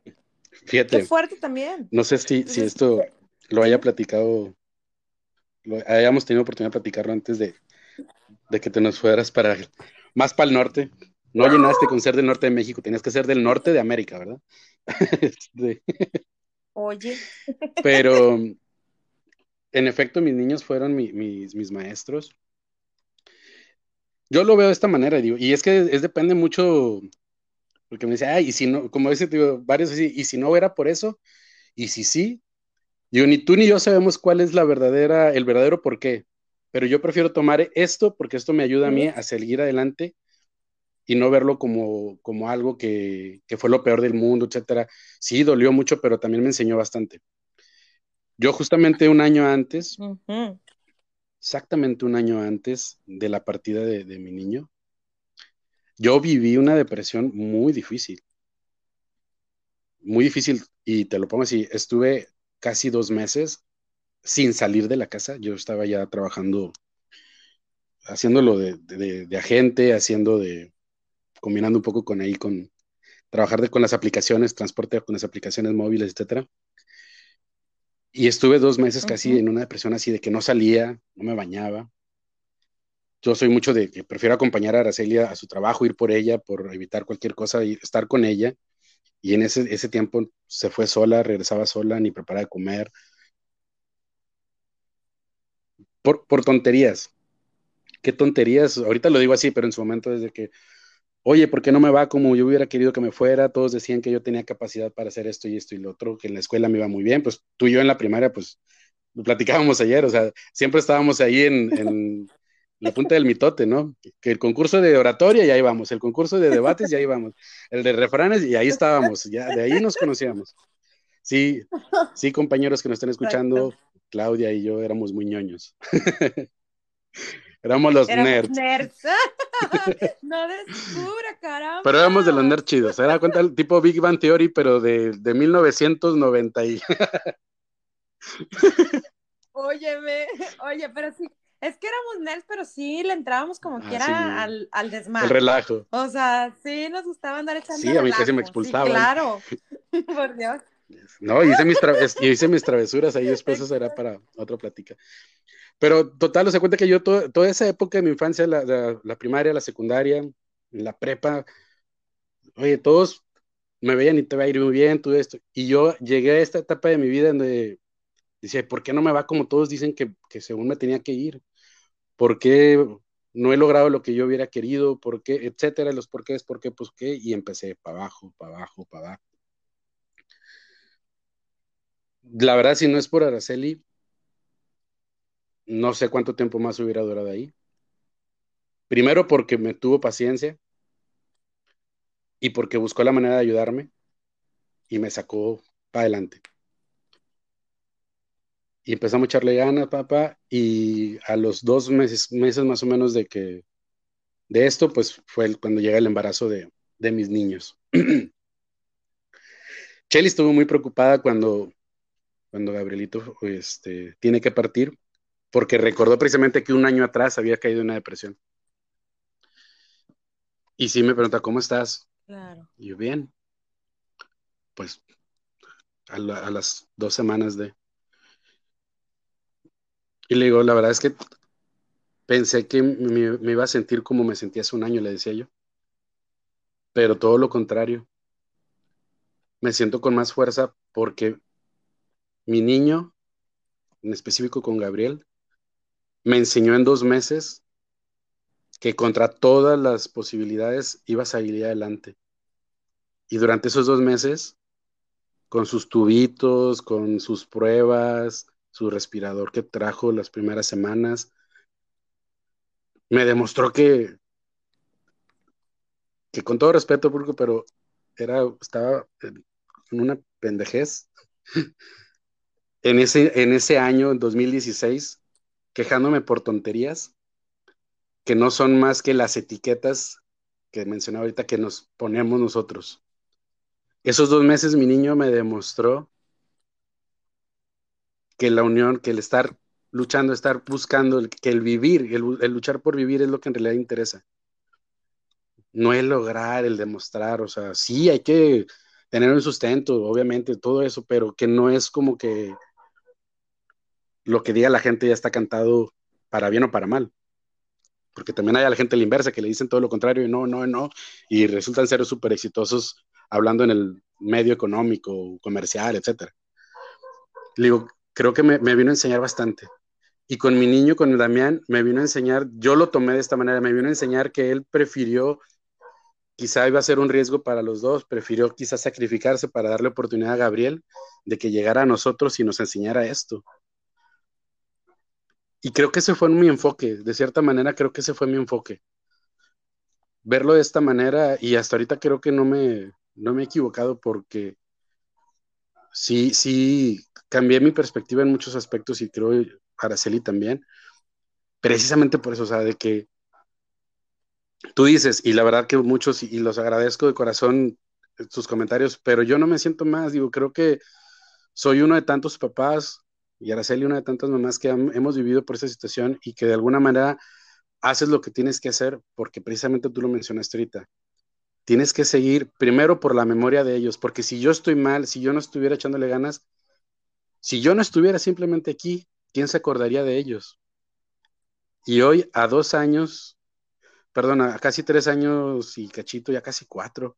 Fíjate, fuerte también. No sé si, si esto lo haya platicado, lo hayamos tenido oportunidad de platicarlo antes de, de que te nos fueras para más para el norte. No llenaste con ser del norte de México, tenías que ser del norte de América, ¿verdad? <laughs> Este, Oye. <laughs> Pero, en efecto, mis niños fueron mis, mis maestros. Yo lo veo de esta manera, digo, y es que es, depende mucho, porque me dice, ay, y si no, como dice, digo, varios así, y si no era por eso, y si sí, Digo, ni tú ni yo sabemos cuál es la verdadera, el verdadero por qué, pero yo prefiero tomar esto porque esto me ayuda a mí a seguir adelante y no verlo como, como algo que, que, fue lo peor del mundo, etcétera. Sí, dolió mucho, pero también me enseñó bastante. Yo justamente un año antes, uh -huh. exactamente un año antes de la partida de, de, mi niño, yo viví una depresión muy difícil. Muy difícil, y te lo pongo así, estuve casi dos meses sin salir de la casa. Yo estaba ya trabajando, haciéndolo de, de, de agente, haciendo de, combinando un poco con ahí, con trabajar de, con las aplicaciones, transporte con las aplicaciones móviles, etcétera. Y estuve dos meses casi uh -huh. en una depresión así de que no salía, no me bañaba. Yo soy mucho de que prefiero acompañar a Araceli a su trabajo, ir por ella, por evitar cualquier cosa y estar con ella. Y en ese, ese tiempo se fue sola, regresaba sola, ni preparaba de comer. Por, por tonterías. ¿Qué tonterías? Ahorita lo digo así, pero en su momento desde que oye, ¿por qué no me va como yo hubiera querido que me fuera? Todos decían que yo tenía capacidad para hacer esto y esto y lo otro, que en la escuela me iba muy bien, pues tú y yo en la primaria, pues lo platicábamos ayer, o sea, siempre estábamos ahí en, en <laughs> la punta del mitote, ¿no? Que el concurso de oratoria y ahí vamos, el concurso de debates y ahí vamos, el de refranes y ahí estábamos, ya de ahí nos conocíamos. Sí, sí, compañeros que nos están escuchando, Claudia y yo éramos muy ñoños. <laughs> Éramos los éramos nerds. nerds. <laughs> no descubra, caramba. Pero éramos de los nerds chidos. Se da cuenta el tipo Big Bang Theory, pero de, de 1990 y... <laughs> Óyeme, oye, pero sí, es que éramos nerds, pero sí le entrábamos como Ah, quiera sí. al, al desmadre. El relajo. O sea, sí nos gustaba andar echando Sí, a mí casi relajo. me expulsaban. Sí, claro. <laughs> Por Dios. No, hice mis, es- hice mis travesuras ahí, después eso será para otra plática. Pero total, se cuenta que yo to- toda esa época de mi infancia, la, la- primaria, la secundaria, la prepa, oye, todos me veían y te va a ir muy bien, todo esto. Y yo llegué a esta etapa de mi vida donde decía, ¿por qué no me va como todos dicen que, que según me tenía que ir? ¿Por qué no he logrado lo que yo hubiera querido? ¿Por qué? Etcétera, los por qué, por qué, pues qué. Y empecé para abajo, para abajo, para abajo. La verdad, si no es por Araceli, no sé cuánto tiempo más hubiera durado ahí. Primero porque me tuvo paciencia y porque buscó la manera de ayudarme y me sacó para adelante. Y empezamos a echarle ganas, papá, y a los dos meses, meses más o menos de que de esto, pues fue cuando llega el embarazo de, de mis niños. <clears throat> Shelly estuvo muy preocupada cuando, cuando Gabrielito este, tiene que partir, porque recordó precisamente que un año atrás había caído en una depresión. Y sí me pregunta, ¿cómo estás? Claro. Y yo, bien. Pues a, la- a las dos semanas de... Y le digo, la verdad es que pensé que me, me iba a sentir como me sentía hace un año, le decía yo. Pero todo lo contrario. Me siento con más fuerza porque mi niño, en específico con Gabriel, me enseñó en dos meses que contra todas las posibilidades iba a salir adelante. Y durante esos dos meses, con sus tubitos, con sus pruebas, su respirador que trajo las primeras semanas, me demostró que, que con todo respeto, pero era, estaba en una pendejez <laughs> en ese, en ese año, en 2016, quejándome por tonterías que no son más que las etiquetas que mencionaba ahorita que nos ponemos nosotros. Esos dos meses mi niño me demostró que la unión, que el estar luchando, estar buscando, que el vivir, el, el luchar por vivir es lo que en realidad interesa. No es lograr, el demostrar, o sea, sí hay que tener un sustento, obviamente, todo eso, pero que no es como que lo que diga la gente ya está cantado para bien o para mal. Porque también hay a la gente la inversa que le dicen todo lo contrario y no, no, no, y resultan ser súper exitosos hablando en el medio económico, comercial, etcétera. Le digo, creo que me, me vino a enseñar bastante. Y con mi niño, con Damián, me vino a enseñar, yo lo tomé de esta manera, me vino a enseñar que él prefirió quizá iba a ser un riesgo para los dos, prefirió quizás sacrificarse para darle oportunidad a Gabriel de que llegara a nosotros y nos enseñara esto. Y creo que ese fue mi enfoque, de cierta manera creo que ese fue mi enfoque. Verlo de esta manera y hasta ahorita creo que no me, no me he equivocado porque sí, sí, cambié mi perspectiva en muchos aspectos y creo Araceli también, precisamente por eso, o sea, de que tú dices, y la verdad que muchos, y los agradezco de corazón tus comentarios, pero yo no me siento más, digo, creo que soy uno de tantos papás y Araceli una de tantas mamás que hemos vivido por esa situación y que de alguna manera haces lo que tienes que hacer porque precisamente tú lo mencionaste ahorita. Tienes que seguir primero por la memoria de ellos, porque si yo estoy mal, si yo no estuviera echándole ganas, si yo no estuviera simplemente aquí, ¿quién se acordaría de ellos? Y hoy, a dos años, perdón, a casi tres años y cachito, ya casi cuatro,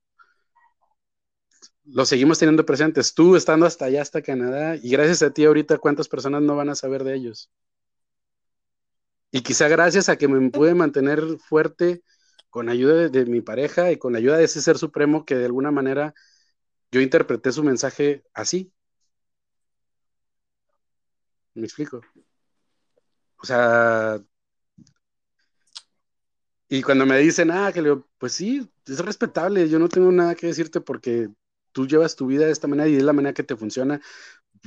lo seguimos teniendo presentes. Tú estando hasta allá, hasta Canadá, y gracias a ti ahorita, ¿cuántas personas no van a saber de ellos? Y quizá gracias a que me pude mantener fuerte con ayuda de, mi pareja y con la ayuda de ese ser supremo que de alguna manera yo interpreté su mensaje así. ¿Me explico? O sea, y cuando me dicen, ah, que le pues sí, es respetable, yo no tengo nada que decirte porque tú llevas tu vida de esta manera y es la manera que te funciona.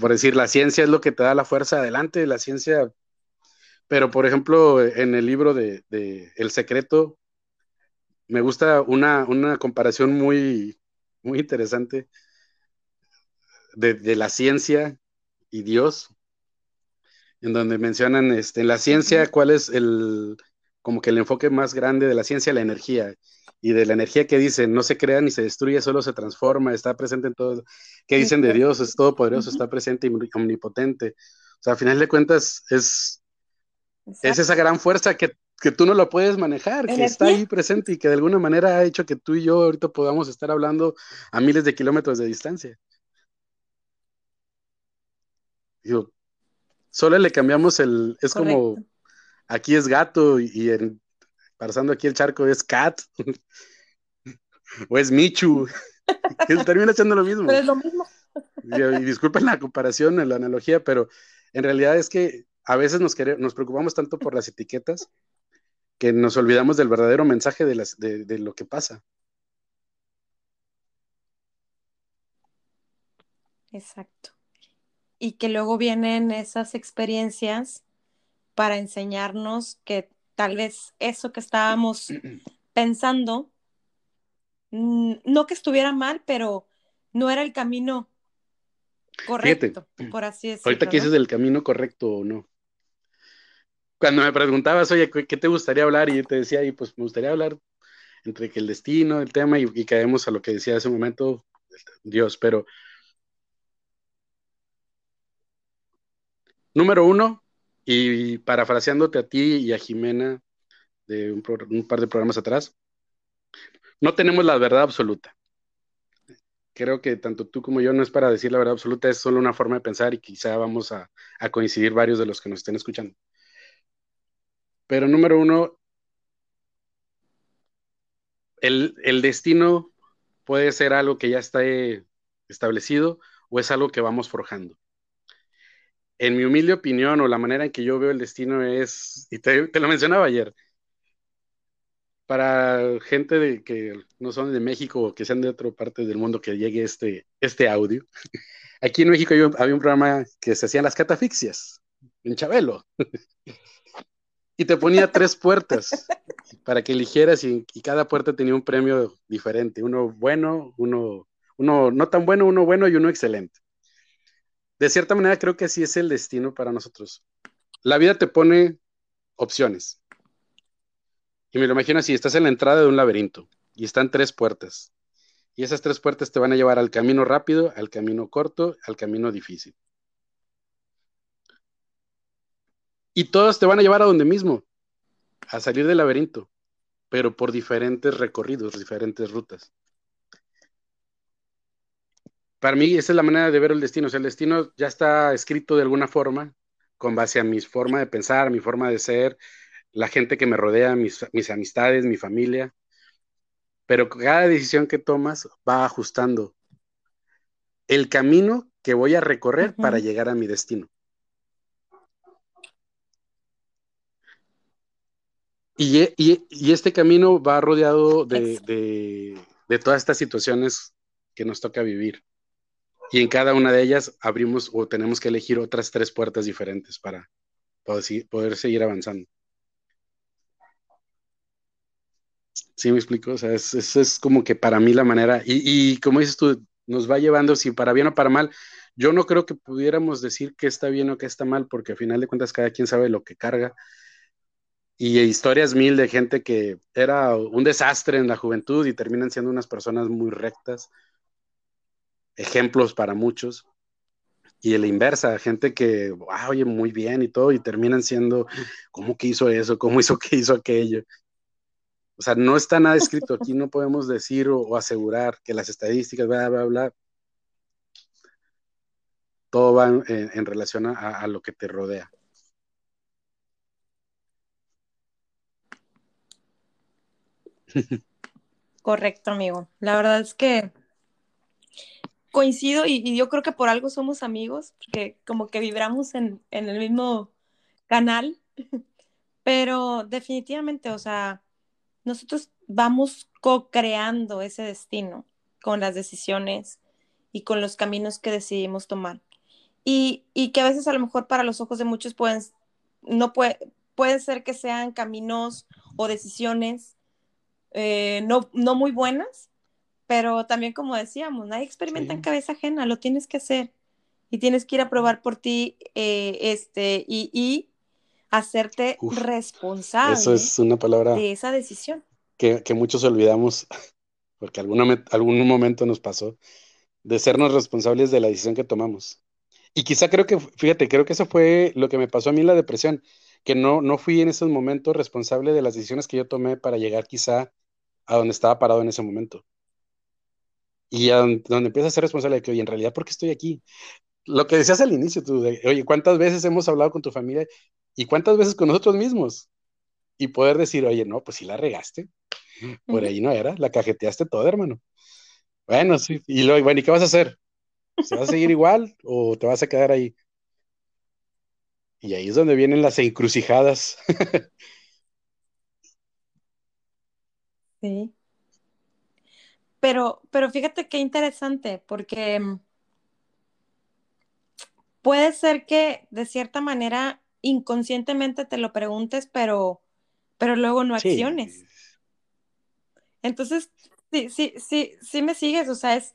Por decir, la ciencia es lo que te da la fuerza adelante, la ciencia. Pero, por ejemplo, en el libro de, El Secreto, me gusta una, comparación muy, muy interesante de, de, la ciencia y Dios, en donde mencionan este, en la ciencia cuál es el, como que el enfoque más grande de la ciencia, la energía, y de la energía que dicen, no se crea ni se destruye, solo se transforma, está presente en todo. ¿Qué dicen de Dios? Es todopoderoso, está presente y omnipotente. O sea, al final de cuentas, es, es esa gran fuerza que, que, tú no lo puedes manejar, que está ahí presente y que de alguna manera ha hecho que tú y yo ahorita podamos estar hablando a miles de kilómetros de distancia. Digo, solo le cambiamos el, es como aquí es gato y, en, pasando aquí el charco es cat o es Michu, termina siendo lo mismo. Pero es lo mismo. Y, disculpen la comparación, la analogía, pero en realidad es que a veces nos, nos preocupamos tanto por las etiquetas que nos olvidamos del verdadero mensaje de, las, de lo que pasa. Exacto. Y que luego vienen esas experiencias para enseñarnos que tal vez eso que estábamos <clears throat> pensando, no que estuviera mal, pero no era el camino correcto, por así decirlo. Ahorita que dices del camino correcto o no. Cuando me preguntabas, oye, ¿qué te gustaría hablar? Y yo te decía, y pues me gustaría hablar entre que el destino, el tema, y, y caemos a lo que decía hace un momento Dios, pero número uno, y parafraseándote a ti y a Jimena de un, par de programas atrás, no tenemos la verdad absoluta. Creo que tanto tú como yo no es para decir la verdad absoluta, es solo una forma de pensar y quizá vamos a, coincidir varios de los que nos estén escuchando. Pero número uno, el, destino puede ser algo que ya está establecido o es algo que vamos forjando en mi humilde opinión o la manera en que yo veo el destino es, y te, lo mencionaba ayer, para gente de, que no son de México o que sean de otra parte del mundo que llegue este, este audio, <laughs> aquí en México había un programa que se hacían las catafixias, en Chabelo, <laughs> y te ponía tres puertas para que eligieras y, y, cada puerta tenía un premio diferente, uno bueno, uno, uno no tan bueno, uno bueno y uno excelente de cierta manera creo que así es el destino para nosotros. La vida te pone opciones. Y me lo imagino así, estás en la entrada de un laberinto y están tres puertas. Y esas tres puertas te van a llevar al camino rápido, al camino corto, al camino difícil. Y todas te van a llevar a donde mismo, a salir del laberinto, pero por diferentes recorridos, diferentes rutas para mí esa es la manera de ver el destino. O sea, el destino ya está escrito de alguna forma, con base a mi forma de pensar, mi forma de ser, la gente que me rodea, mis, mis amistades, mi familia. pero cada decisión que tomas va ajustando el camino que voy a recorrer para llegar a mi destino. Y, este camino va rodeado de, todas estas situaciones que nos toca vivir. Y en cada una de ellas abrimos o tenemos que elegir otras tres puertas diferentes para poder, seguir avanzando. ¿Sí me explico? O sea, eso es, como que para mí la manera, y, y, como dices tú, nos va llevando, si para bien o para mal, yo no creo que pudiéramos decir que está bien o que está mal, porque al final de cuentas cada quien sabe lo que carga, y historias mil de gente que era un desastre en la juventud y terminan siendo unas personas muy rectas, ejemplos para muchos. Y la inversa, gente que, oye, muy bien y todo, y terminan siendo, ¿cómo que hizo eso? ¿Cómo hizo que hizo aquello? O sea, no está nada escrito aquí, no podemos decir o, asegurar que las estadísticas, bla, bla, bla. Todo va en, relación a lo que te rodea. Correcto, amigo. La verdad es que coincido y, yo creo que por algo somos amigos, porque como que vibramos en, el mismo canal, <laughs> pero definitivamente, o sea, nosotros vamos co-creando ese destino con las decisiones y con los caminos que decidimos tomar. Y, que a veces a lo mejor para los ojos de muchos pueden, no puede, puede ser que sean caminos o decisiones eh, no, no muy buenas, pero también como decíamos, nadie experimenta en cabeza ajena, lo tienes que hacer y tienes que ir a probar por ti eh, este, y, hacerte responsable eso es una palabra de esa decisión. Que, muchos olvidamos, <laughs> porque algún, algún momento nos pasó, de sernos responsables de la decisión que tomamos. Y quizá creo que, fíjate, creo que eso fue lo que me pasó a mí en la depresión, que no, no fui en esos momentos responsable de las decisiones que yo tomé para llegar quizá a donde estaba parado en ese momento. Y a donde, empieza a ser responsable de que, oye, en realidad, ¿por qué estoy aquí? Lo que decías al inicio, tú, de, oye, ¿cuántas veces hemos hablado con tu familia y cuántas veces con nosotros mismos? Y poder decir, oye, no, pues si la regaste, por ahí no era, la cajeteaste todo, hermano. Bueno, sí, y luego, bueno, ¿y qué vas a hacer? ¿Se va a seguir igual o te vas a quedar ahí? Y ahí es donde vienen las encrucijadas. <laughs> Sí. Pero, pero fíjate qué interesante, porque mm, puede ser que de cierta manera inconscientemente te lo preguntes, pero, pero luego no acciones. Entonces, sí, sí, sí, sí me sigues, o sea, es,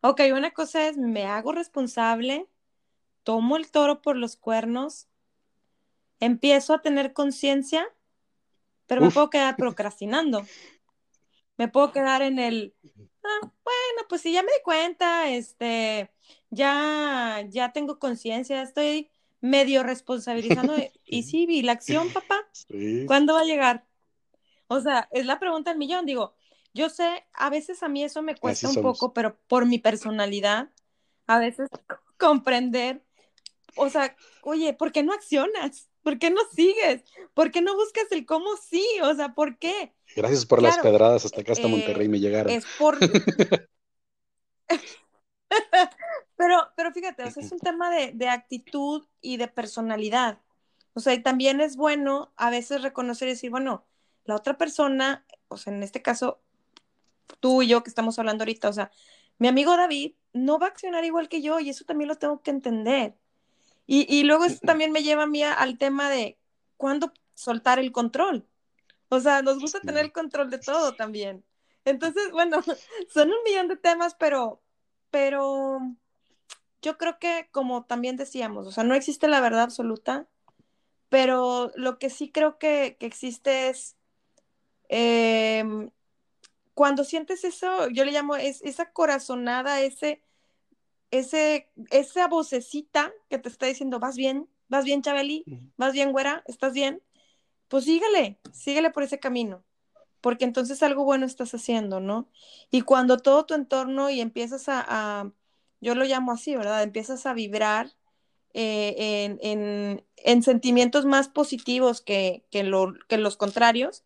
ok, una cosa es, me hago responsable, tomo el toro por los cuernos, empiezo a tener conciencia, pero me puedo quedar <laughs> procrastinando me puedo quedar en el, ah, bueno, pues si ya me di cuenta, este, ya, ya tengo conciencia, estoy medio responsabilizando. <laughs> y sí, vi la acción, papá. ¿Cuándo va a llegar? O sea, es la pregunta del millón. Digo, yo sé, a veces a mí eso me cuesta un poco, pero por mi personalidad, a veces <laughs> comprender, o sea, oye, ¿por qué no accionas? ¿Por qué no sigues? ¿Por qué no buscas el cómo sí? O sea, ¿por qué? Gracias por las pedradas hasta acá, hasta Monterrey me llegaron. Es por... <laughs> pero, pero fíjate, o sea, es un tema de, de, actitud y de personalidad. O sea, y también es bueno a veces reconocer y decir, bueno, la otra persona, o sea, en este caso, tú y yo que estamos hablando ahorita, o sea, mi amigo David no va a accionar igual que yo y eso también lo tengo que entender. Y, luego eso también me lleva a mí al tema de cuándo soltar el control. O sea, nos gusta tener el control de todo también. Entonces, bueno, <laughs> son un millón de temas, pero, pero yo creo que como también decíamos, o sea, no existe la verdad absoluta, pero lo que sí creo que, existe es em, cuando sientes eso, yo le llamo es, esa corazonada, ese ese, esa vocecita que te está diciendo, vas bien, vas bien, Chabeli, vas bien, güera, estás bien, pues síguele, síguele por ese camino, porque entonces algo bueno estás haciendo, ¿no? Y cuando todo tu entorno y empiezas a, yo lo llamo así, ¿verdad? Empiezas a vibrar eh, en, sentimientos más positivos que, que, que los contrarios,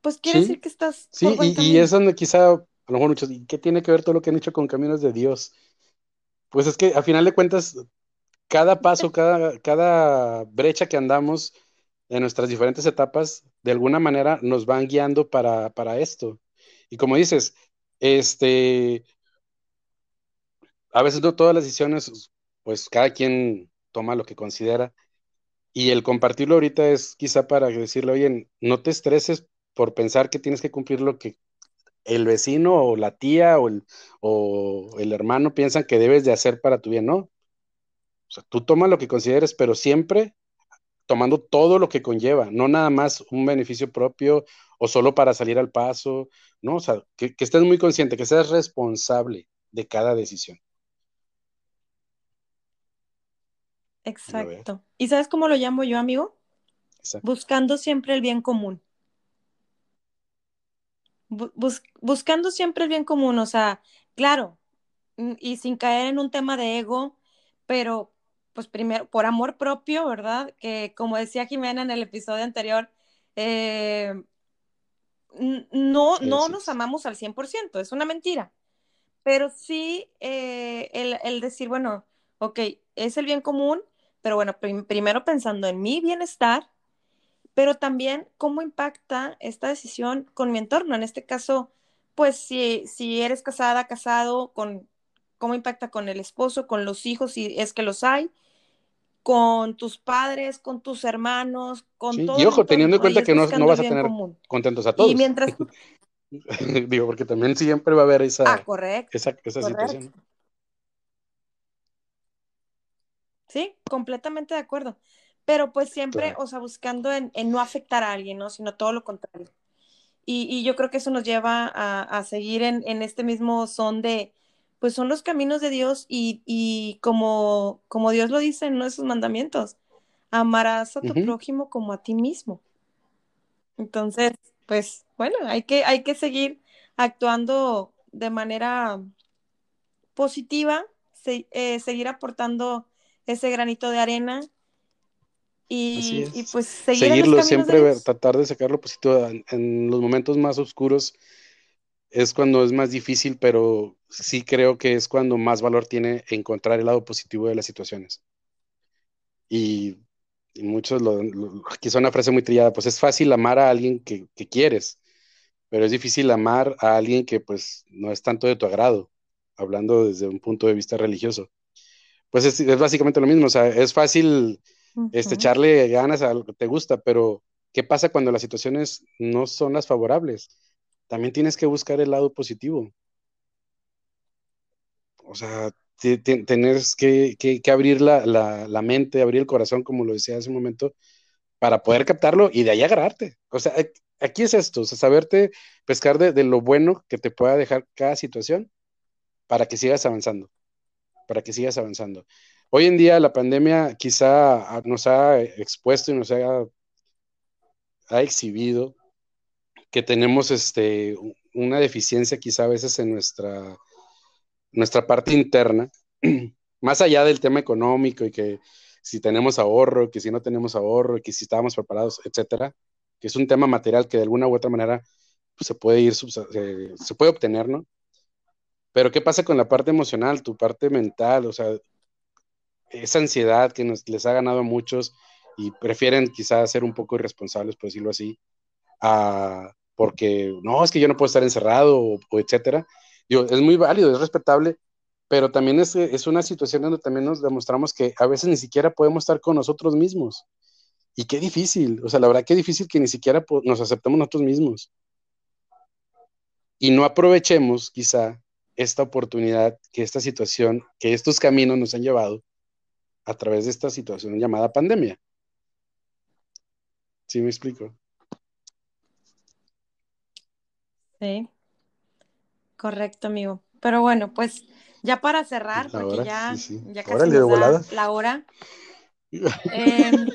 pues quiere decir que estás. Sí, y, y, es donde quizá, a lo mejor muchos, ¿qué tiene que ver todo lo que han hecho con caminos de Dios? Pues es que a final de cuentas, cada paso, <laughs> cada, cada brecha que andamos en nuestras diferentes etapas, de alguna manera nos van guiando para, para esto. Y como dices, este, a veces no todas las decisiones, pues cada quien toma lo que considera. Y el compartirlo ahorita es quizá para decirle, oye, no te estreses por pensar que tienes que cumplir lo que el vecino o la tía o el, o el hermano piensan que debes de hacer para tu bien, ¿no? O sea, tú toma lo que consideres, pero siempre tomando todo lo que conlleva, no nada más un beneficio propio o solo para salir al paso, ¿no? O sea, que, estés muy consciente, que seas responsable de cada decisión. Exacto. ¿Y sabes cómo lo llamo yo, amigo? Buscando siempre el bien común. Buscando siempre el bien común, o sea, claro, y sin caer en un tema de ego, pero pues primero, por amor propio, ¿verdad? Que como decía Jimena en el episodio anterior, eh, no, no nos amamos al 100%, es una mentira. Pero sí eh, el, decir, bueno, ok, es el bien común, pero bueno, primero pensando en mi bienestar, pero también cómo impacta esta decisión con mi entorno. En este caso, pues si, si eres casada, casado, con cómo impacta con el esposo, con los hijos, si es que los hay, con tus padres, con tus hermanos, con todo. Y ojo, teniendo en cuenta que no, vas a tener contentos a todos. Y mientras. <laughs> Digo, porque también siempre va a haber esa, ah, esa, esa situación. Sí, completamente de acuerdo. Pero pues siempre, o sea, buscando en, no afectar a alguien, ¿no? Sino todo lo contrario. Y, yo creo que eso nos lleva a, seguir en, en, este mismo son de, pues son los caminos de Dios y, como, como Dios lo dice en nuestros mandamientos, amarás a tu prójimo como a ti mismo. Entonces, pues bueno, hay que, hay que seguir actuando de manera positiva, eh, seguir aportando ese granito de arena y, pues seguir seguirlo siempre, tratar de sacar lo positivo en los momentos más oscuros es cuando es más difícil, pero sí creo que es cuando más valor tiene encontrar el lado positivo de las situaciones. Y, muchos, lo, quizá una frase muy trillada, pues es fácil amar a alguien que, quieres, pero es difícil amar a alguien que pues no es tanto de tu agrado, hablando desde un punto de vista religioso. Pues es, básicamente lo mismo, o sea, es fácil este, echarle ganas a lo que te gusta, pero ¿qué pasa cuando las situaciones no son las favorables? también tienes que buscar el lado positivo. O sea, tienes que, abrir la, mente, abrir el corazón, como lo decía hace un momento, para poder captarlo y de ahí agarrarte. O sea, aquí es esto, o sea, saberte pescar de, lo bueno que te pueda dejar cada situación para que sigas avanzando, para que sigas avanzando. Hoy en día la pandemia quizá nos ha expuesto y nos ha, ha exhibido que tenemos este, una deficiencia quizá a veces en nuestra, nuestra parte interna, <clears throat> más allá del tema económico y que si tenemos ahorro, que si no tenemos ahorro, que si estábamos preparados, etcétera, que es un tema material que de alguna u otra manera pues, se puede ir, se, puede obtener, ¿no? Pero ¿qué pasa con la parte emocional, tu parte mental? O sea, esa ansiedad que nos, les ha ganado a muchos y prefieren quizás ser un poco irresponsables, por decirlo así, a, porque no, es que yo no puedo estar encerrado o, etcétera. Digo, es muy válido, es respetable, pero también es, es una situación donde también nos demostramos que a veces ni siquiera podemos estar con nosotros mismos. Y qué difícil, o sea, la verdad qué difícil que ni siquiera nos aceptemos nosotros mismos. Y no aprovechemos quizá esta oportunidad que esta situación, que estos caminos nos han llevado a través de esta situación llamada pandemia. ¿Sí me explico? Sí, correcto, amigo. Pero bueno, pues ya para cerrar, porque ya, ya casi nos la hora. <laughs> Em,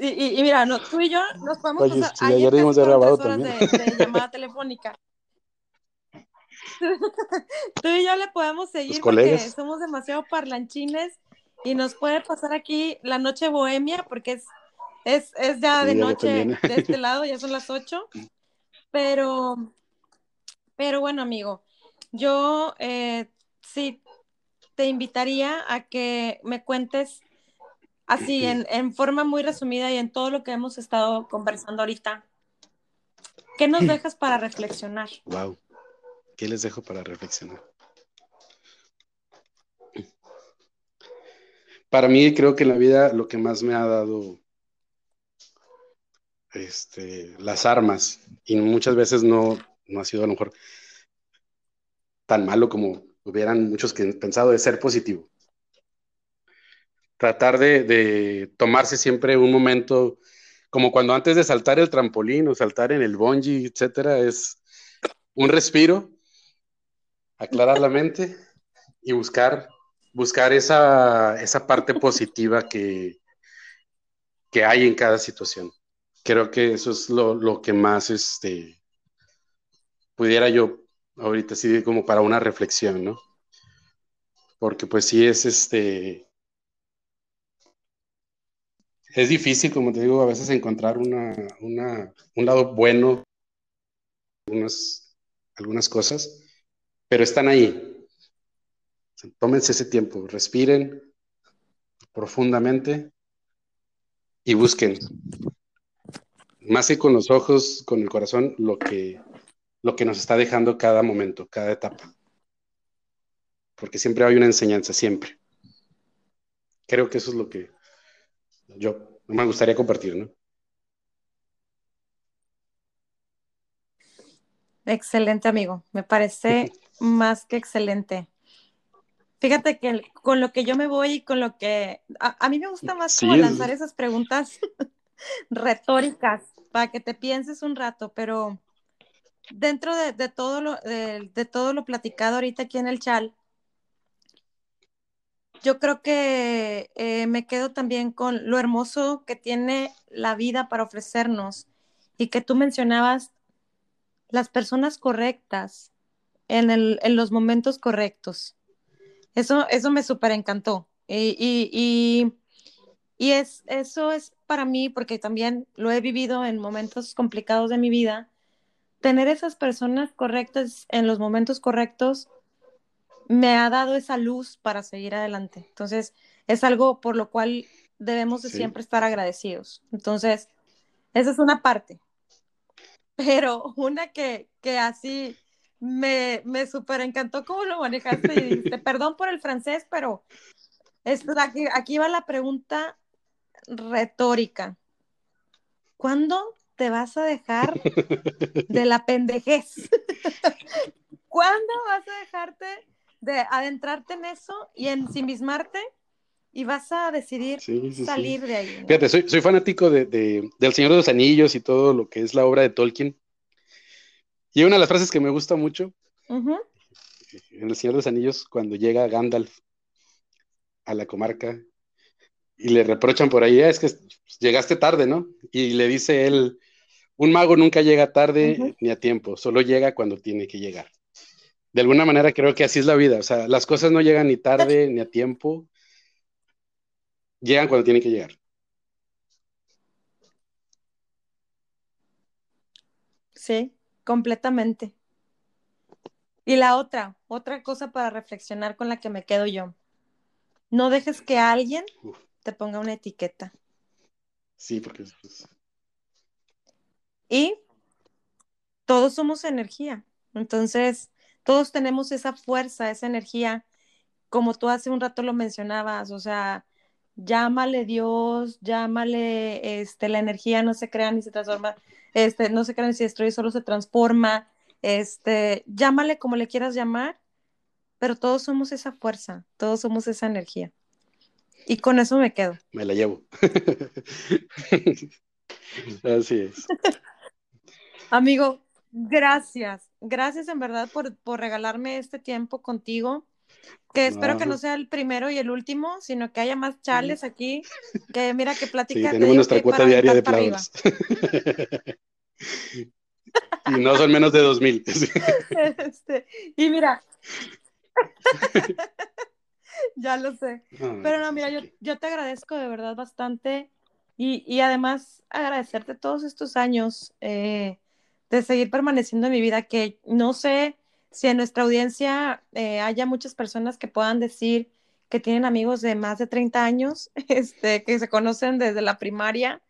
y, mira, no, tú y yo nos podemos pasar ayer de, de, llamada telefónica. <laughs> <laughs> tú y yo le podemos seguir porque somos demasiado parlanchines y nos puede pasar aquí la noche bohemia porque es es, es ya de noche de este <laughs> lado, ya son las 8. Pero, pero bueno, amigo, yo eh, sí te invitaría a que me cuentes así, <clears throat> en, en, forma muy resumida y en todo lo que hemos estado conversando ahorita. ¿Qué nos <clears throat> dejas para reflexionar? Wow. ¿Qué les dejo para reflexionar? Para mí creo que en la vida lo que más me ha dado este, las armas y muchas veces no, no ha sido a lo mejor tan malo como hubieran muchos que pensado de ser positivo. Tratar de, tomarse siempre un momento, como cuando antes de saltar el trampolín o saltar en el bungee, etcétera, es un respiro, aclarar la mente y buscar, buscar esa, esa parte positiva que, que hay en cada situación. Creo que eso es lo, lo que más este, pudiera yo ahorita sí como para una reflexión, ¿no? Porque pues sí es este, es difícil, como te digo, a veces encontrar una, una, un lado bueno, algunas, algunas cosas, pero están ahí. Tómense ese tiempo, respiren profundamente y busquen, más que con los ojos, con el corazón, lo que, lo que nos está dejando cada momento, cada etapa. Porque siempre hay una enseñanza, siempre. Creo que eso es lo que yo me gustaría compartir, ¿no? Excelente, amigo. Me parece <laughs> más que excelente. Fíjate que con lo que yo me voy y con lo que a, mí me gusta más como lanzar esas preguntas <laughs> retóricas para que te pienses un rato, pero dentro de, todo lo, de, todo lo platicado ahorita aquí en el chal, yo creo que eh, me quedo también con lo hermoso que tiene la vida para ofrecernos y que tú mencionabas las personas correctas en, el, en los momentos correctos. Eso, eso me súper encantó. Y, y, y, es, eso es para mí, porque también lo he vivido en momentos complicados de mi vida, tener esas personas correctas en los momentos correctos me ha dado esa luz para seguir adelante. Entonces, es algo por lo cual debemos de siempre estar agradecidos. Entonces, esa es una parte. Pero una que, que así me, me súper encantó cómo lo manejaste y dijiste, <laughs> perdón por el francés, pero aquí, aquí va la pregunta retórica. ¿Cuándo te vas a dejar de la pendejez? <laughs> ¿Cuándo vas a dejarte de adentrarte en eso y ensimismarte y vas a decidir salir de ahí? Fíjate, soy, soy fanático de, del Señor de los Anillos y todo lo que es la obra de Tolkien. Y una de las frases que me gusta mucho en El Señor de los Anillos, cuando llega Gandalf a la comarca y le reprochan por ahí, ah, es que llegaste tarde, ¿no? Y le dice él, un mago nunca llega tarde ni a tiempo, solo llega cuando tiene que llegar. De alguna manera creo que así es la vida, o sea, las cosas no llegan ni tarde ni a tiempo, llegan cuando tienen que llegar. Sí, completamente. Y la otra, otra cosa para reflexionar con la que me quedo yo. No dejes que alguien te ponga una etiqueta. Sí, porque Y todos somos energía. Entonces, todos tenemos esa fuerza, esa energía, como tú hace un rato lo mencionabas, o sea, llámale Dios, llámale, este, la energía no se crea ni se transforma, este, no se crea ni se destruye, solo se transforma, este, llámale como le quieras llamar, pero todos somos esa fuerza, todos somos esa energía. Y con eso me quedo. Me la llevo. <laughs> Así es. Amigo, gracias. Gracias en verdad por, regalarme este tiempo contigo. Que espero que no sea el primero y el último, sino que haya más chales aquí. Que mira que plática. Sí, tenemos nuestra cuota diaria de aplausos. y no son menos de dos mil. <laughs> Este, y mira. <laughs> ya lo sé. Pero no, mira, yo, yo te agradezco de verdad bastante Y, y además agradecerte todos estos años eh, de seguir permaneciendo en mi vida, que no sé si en nuestra audiencia eh, haya muchas personas que puedan decir que tienen amigos de más de 30 años, <laughs> este, que se conocen desde la primaria,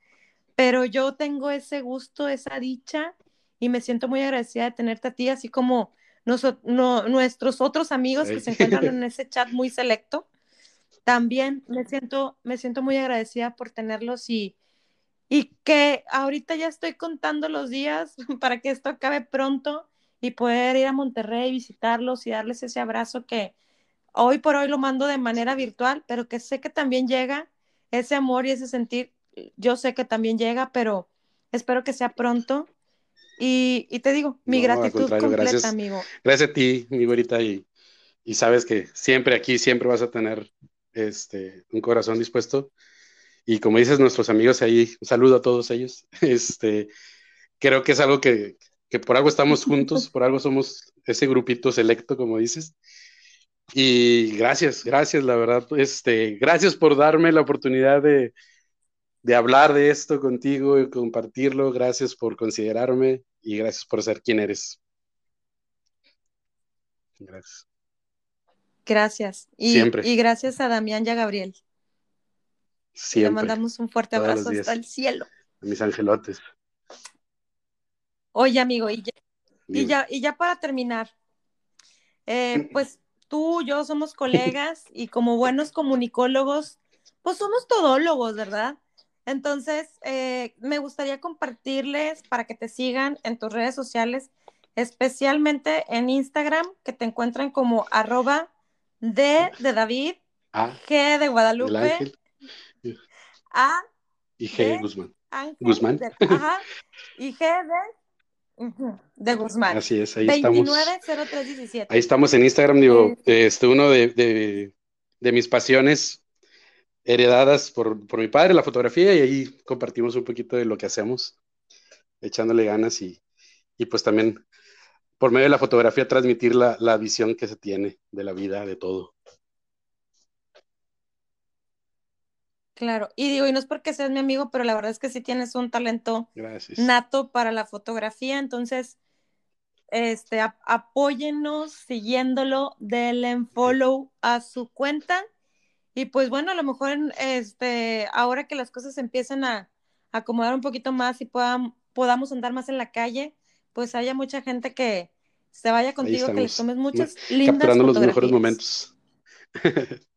pero yo tengo ese gusto, esa dicha, y me siento muy agradecida de tenerte a ti, así como no, nuestros otros amigos que se encuentran en <laughs> ese chat muy selecto. También me siento, me siento muy agradecida por tenerlos y, y que ahorita ya estoy contando los días <laughs> para que esto acabe pronto y poder ir a Monterrey, visitarlos y darles ese abrazo que hoy por hoy lo mando de manera virtual, pero que sé que también llega ese amor y ese sentir, yo sé que también llega, pero espero que sea pronto. Y, y te digo, mi gratitud completa, gracias, amigo. Gracias a ti, mi güerita, y, y sabes que siempre aquí, siempre vas a tener este, un corazón dispuesto. Y como dices, nuestros amigos ahí, un saludo a todos ellos. <laughs> Este, creo que es algo que, que por algo estamos <laughs> juntos, por algo somos ese grupito selecto, como dices. Y gracias, gracias, la verdad. Este, gracias por darme la oportunidad de, de hablar de esto contigo y compartirlo. Gracias por considerarme y gracias por ser quien eres. Gracias. Gracias. Y, Siempre. y gracias a Damián y a Gabriel. Siempre. Le mandamos un fuerte Todos abrazo hasta el cielo. A mis angelotes. Oye, amigo, y ya, y ya, y ya para terminar, eh, <clears throat> pues tú, yo somos colegas y como buenos comunicólogos, pues somos todólogos, ¿verdad? Entonces, eh, me gustaría compartirles para que te sigan en tus redes sociales, especialmente en Instagram, que te encuentran como arroba D de David, G de Guadalupe, A y G. de Guzmán. Ángel, Guzmán. de- <laughs> ajá, y G de, de Guzmán. Así es, ahí estamos. 290317. Ahí estamos en Instagram, digo, Eh, este, uno de, de, de mis pasiones heredadas por, por mi padre, la fotografía, y ahí compartimos un poquito de lo que hacemos, echándole ganas y, y pues también por medio de la fotografía transmitir la, la visión que se tiene de la vida, de todo. Claro, y digo, y no es porque seas mi amigo, pero la verdad es que sí tienes un talento Gracias. nato para la fotografía, entonces, este, ap- apóyennos siguiéndolo, denle en follow a su cuenta, y pues bueno, a lo mejor, este, ahora que las cosas empiecen a, a acomodar un poquito más y puedan, podamos andar más en la calle, pues haya mucha gente que se vaya contigo, que les tomes muchas lindas capturando los mejores momentos. <laughs>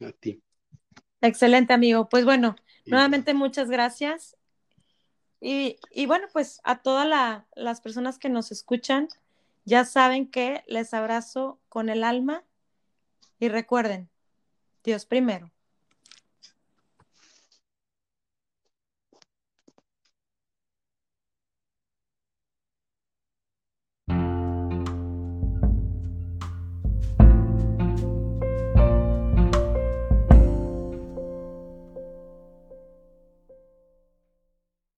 A ti. Excelente, amigo. Pues bueno, Y- nuevamente muchas gracias. Y, y bueno, pues a todas la- las personas que nos escuchan, ya saben que les abrazo con el alma y recuerden, Dios primero.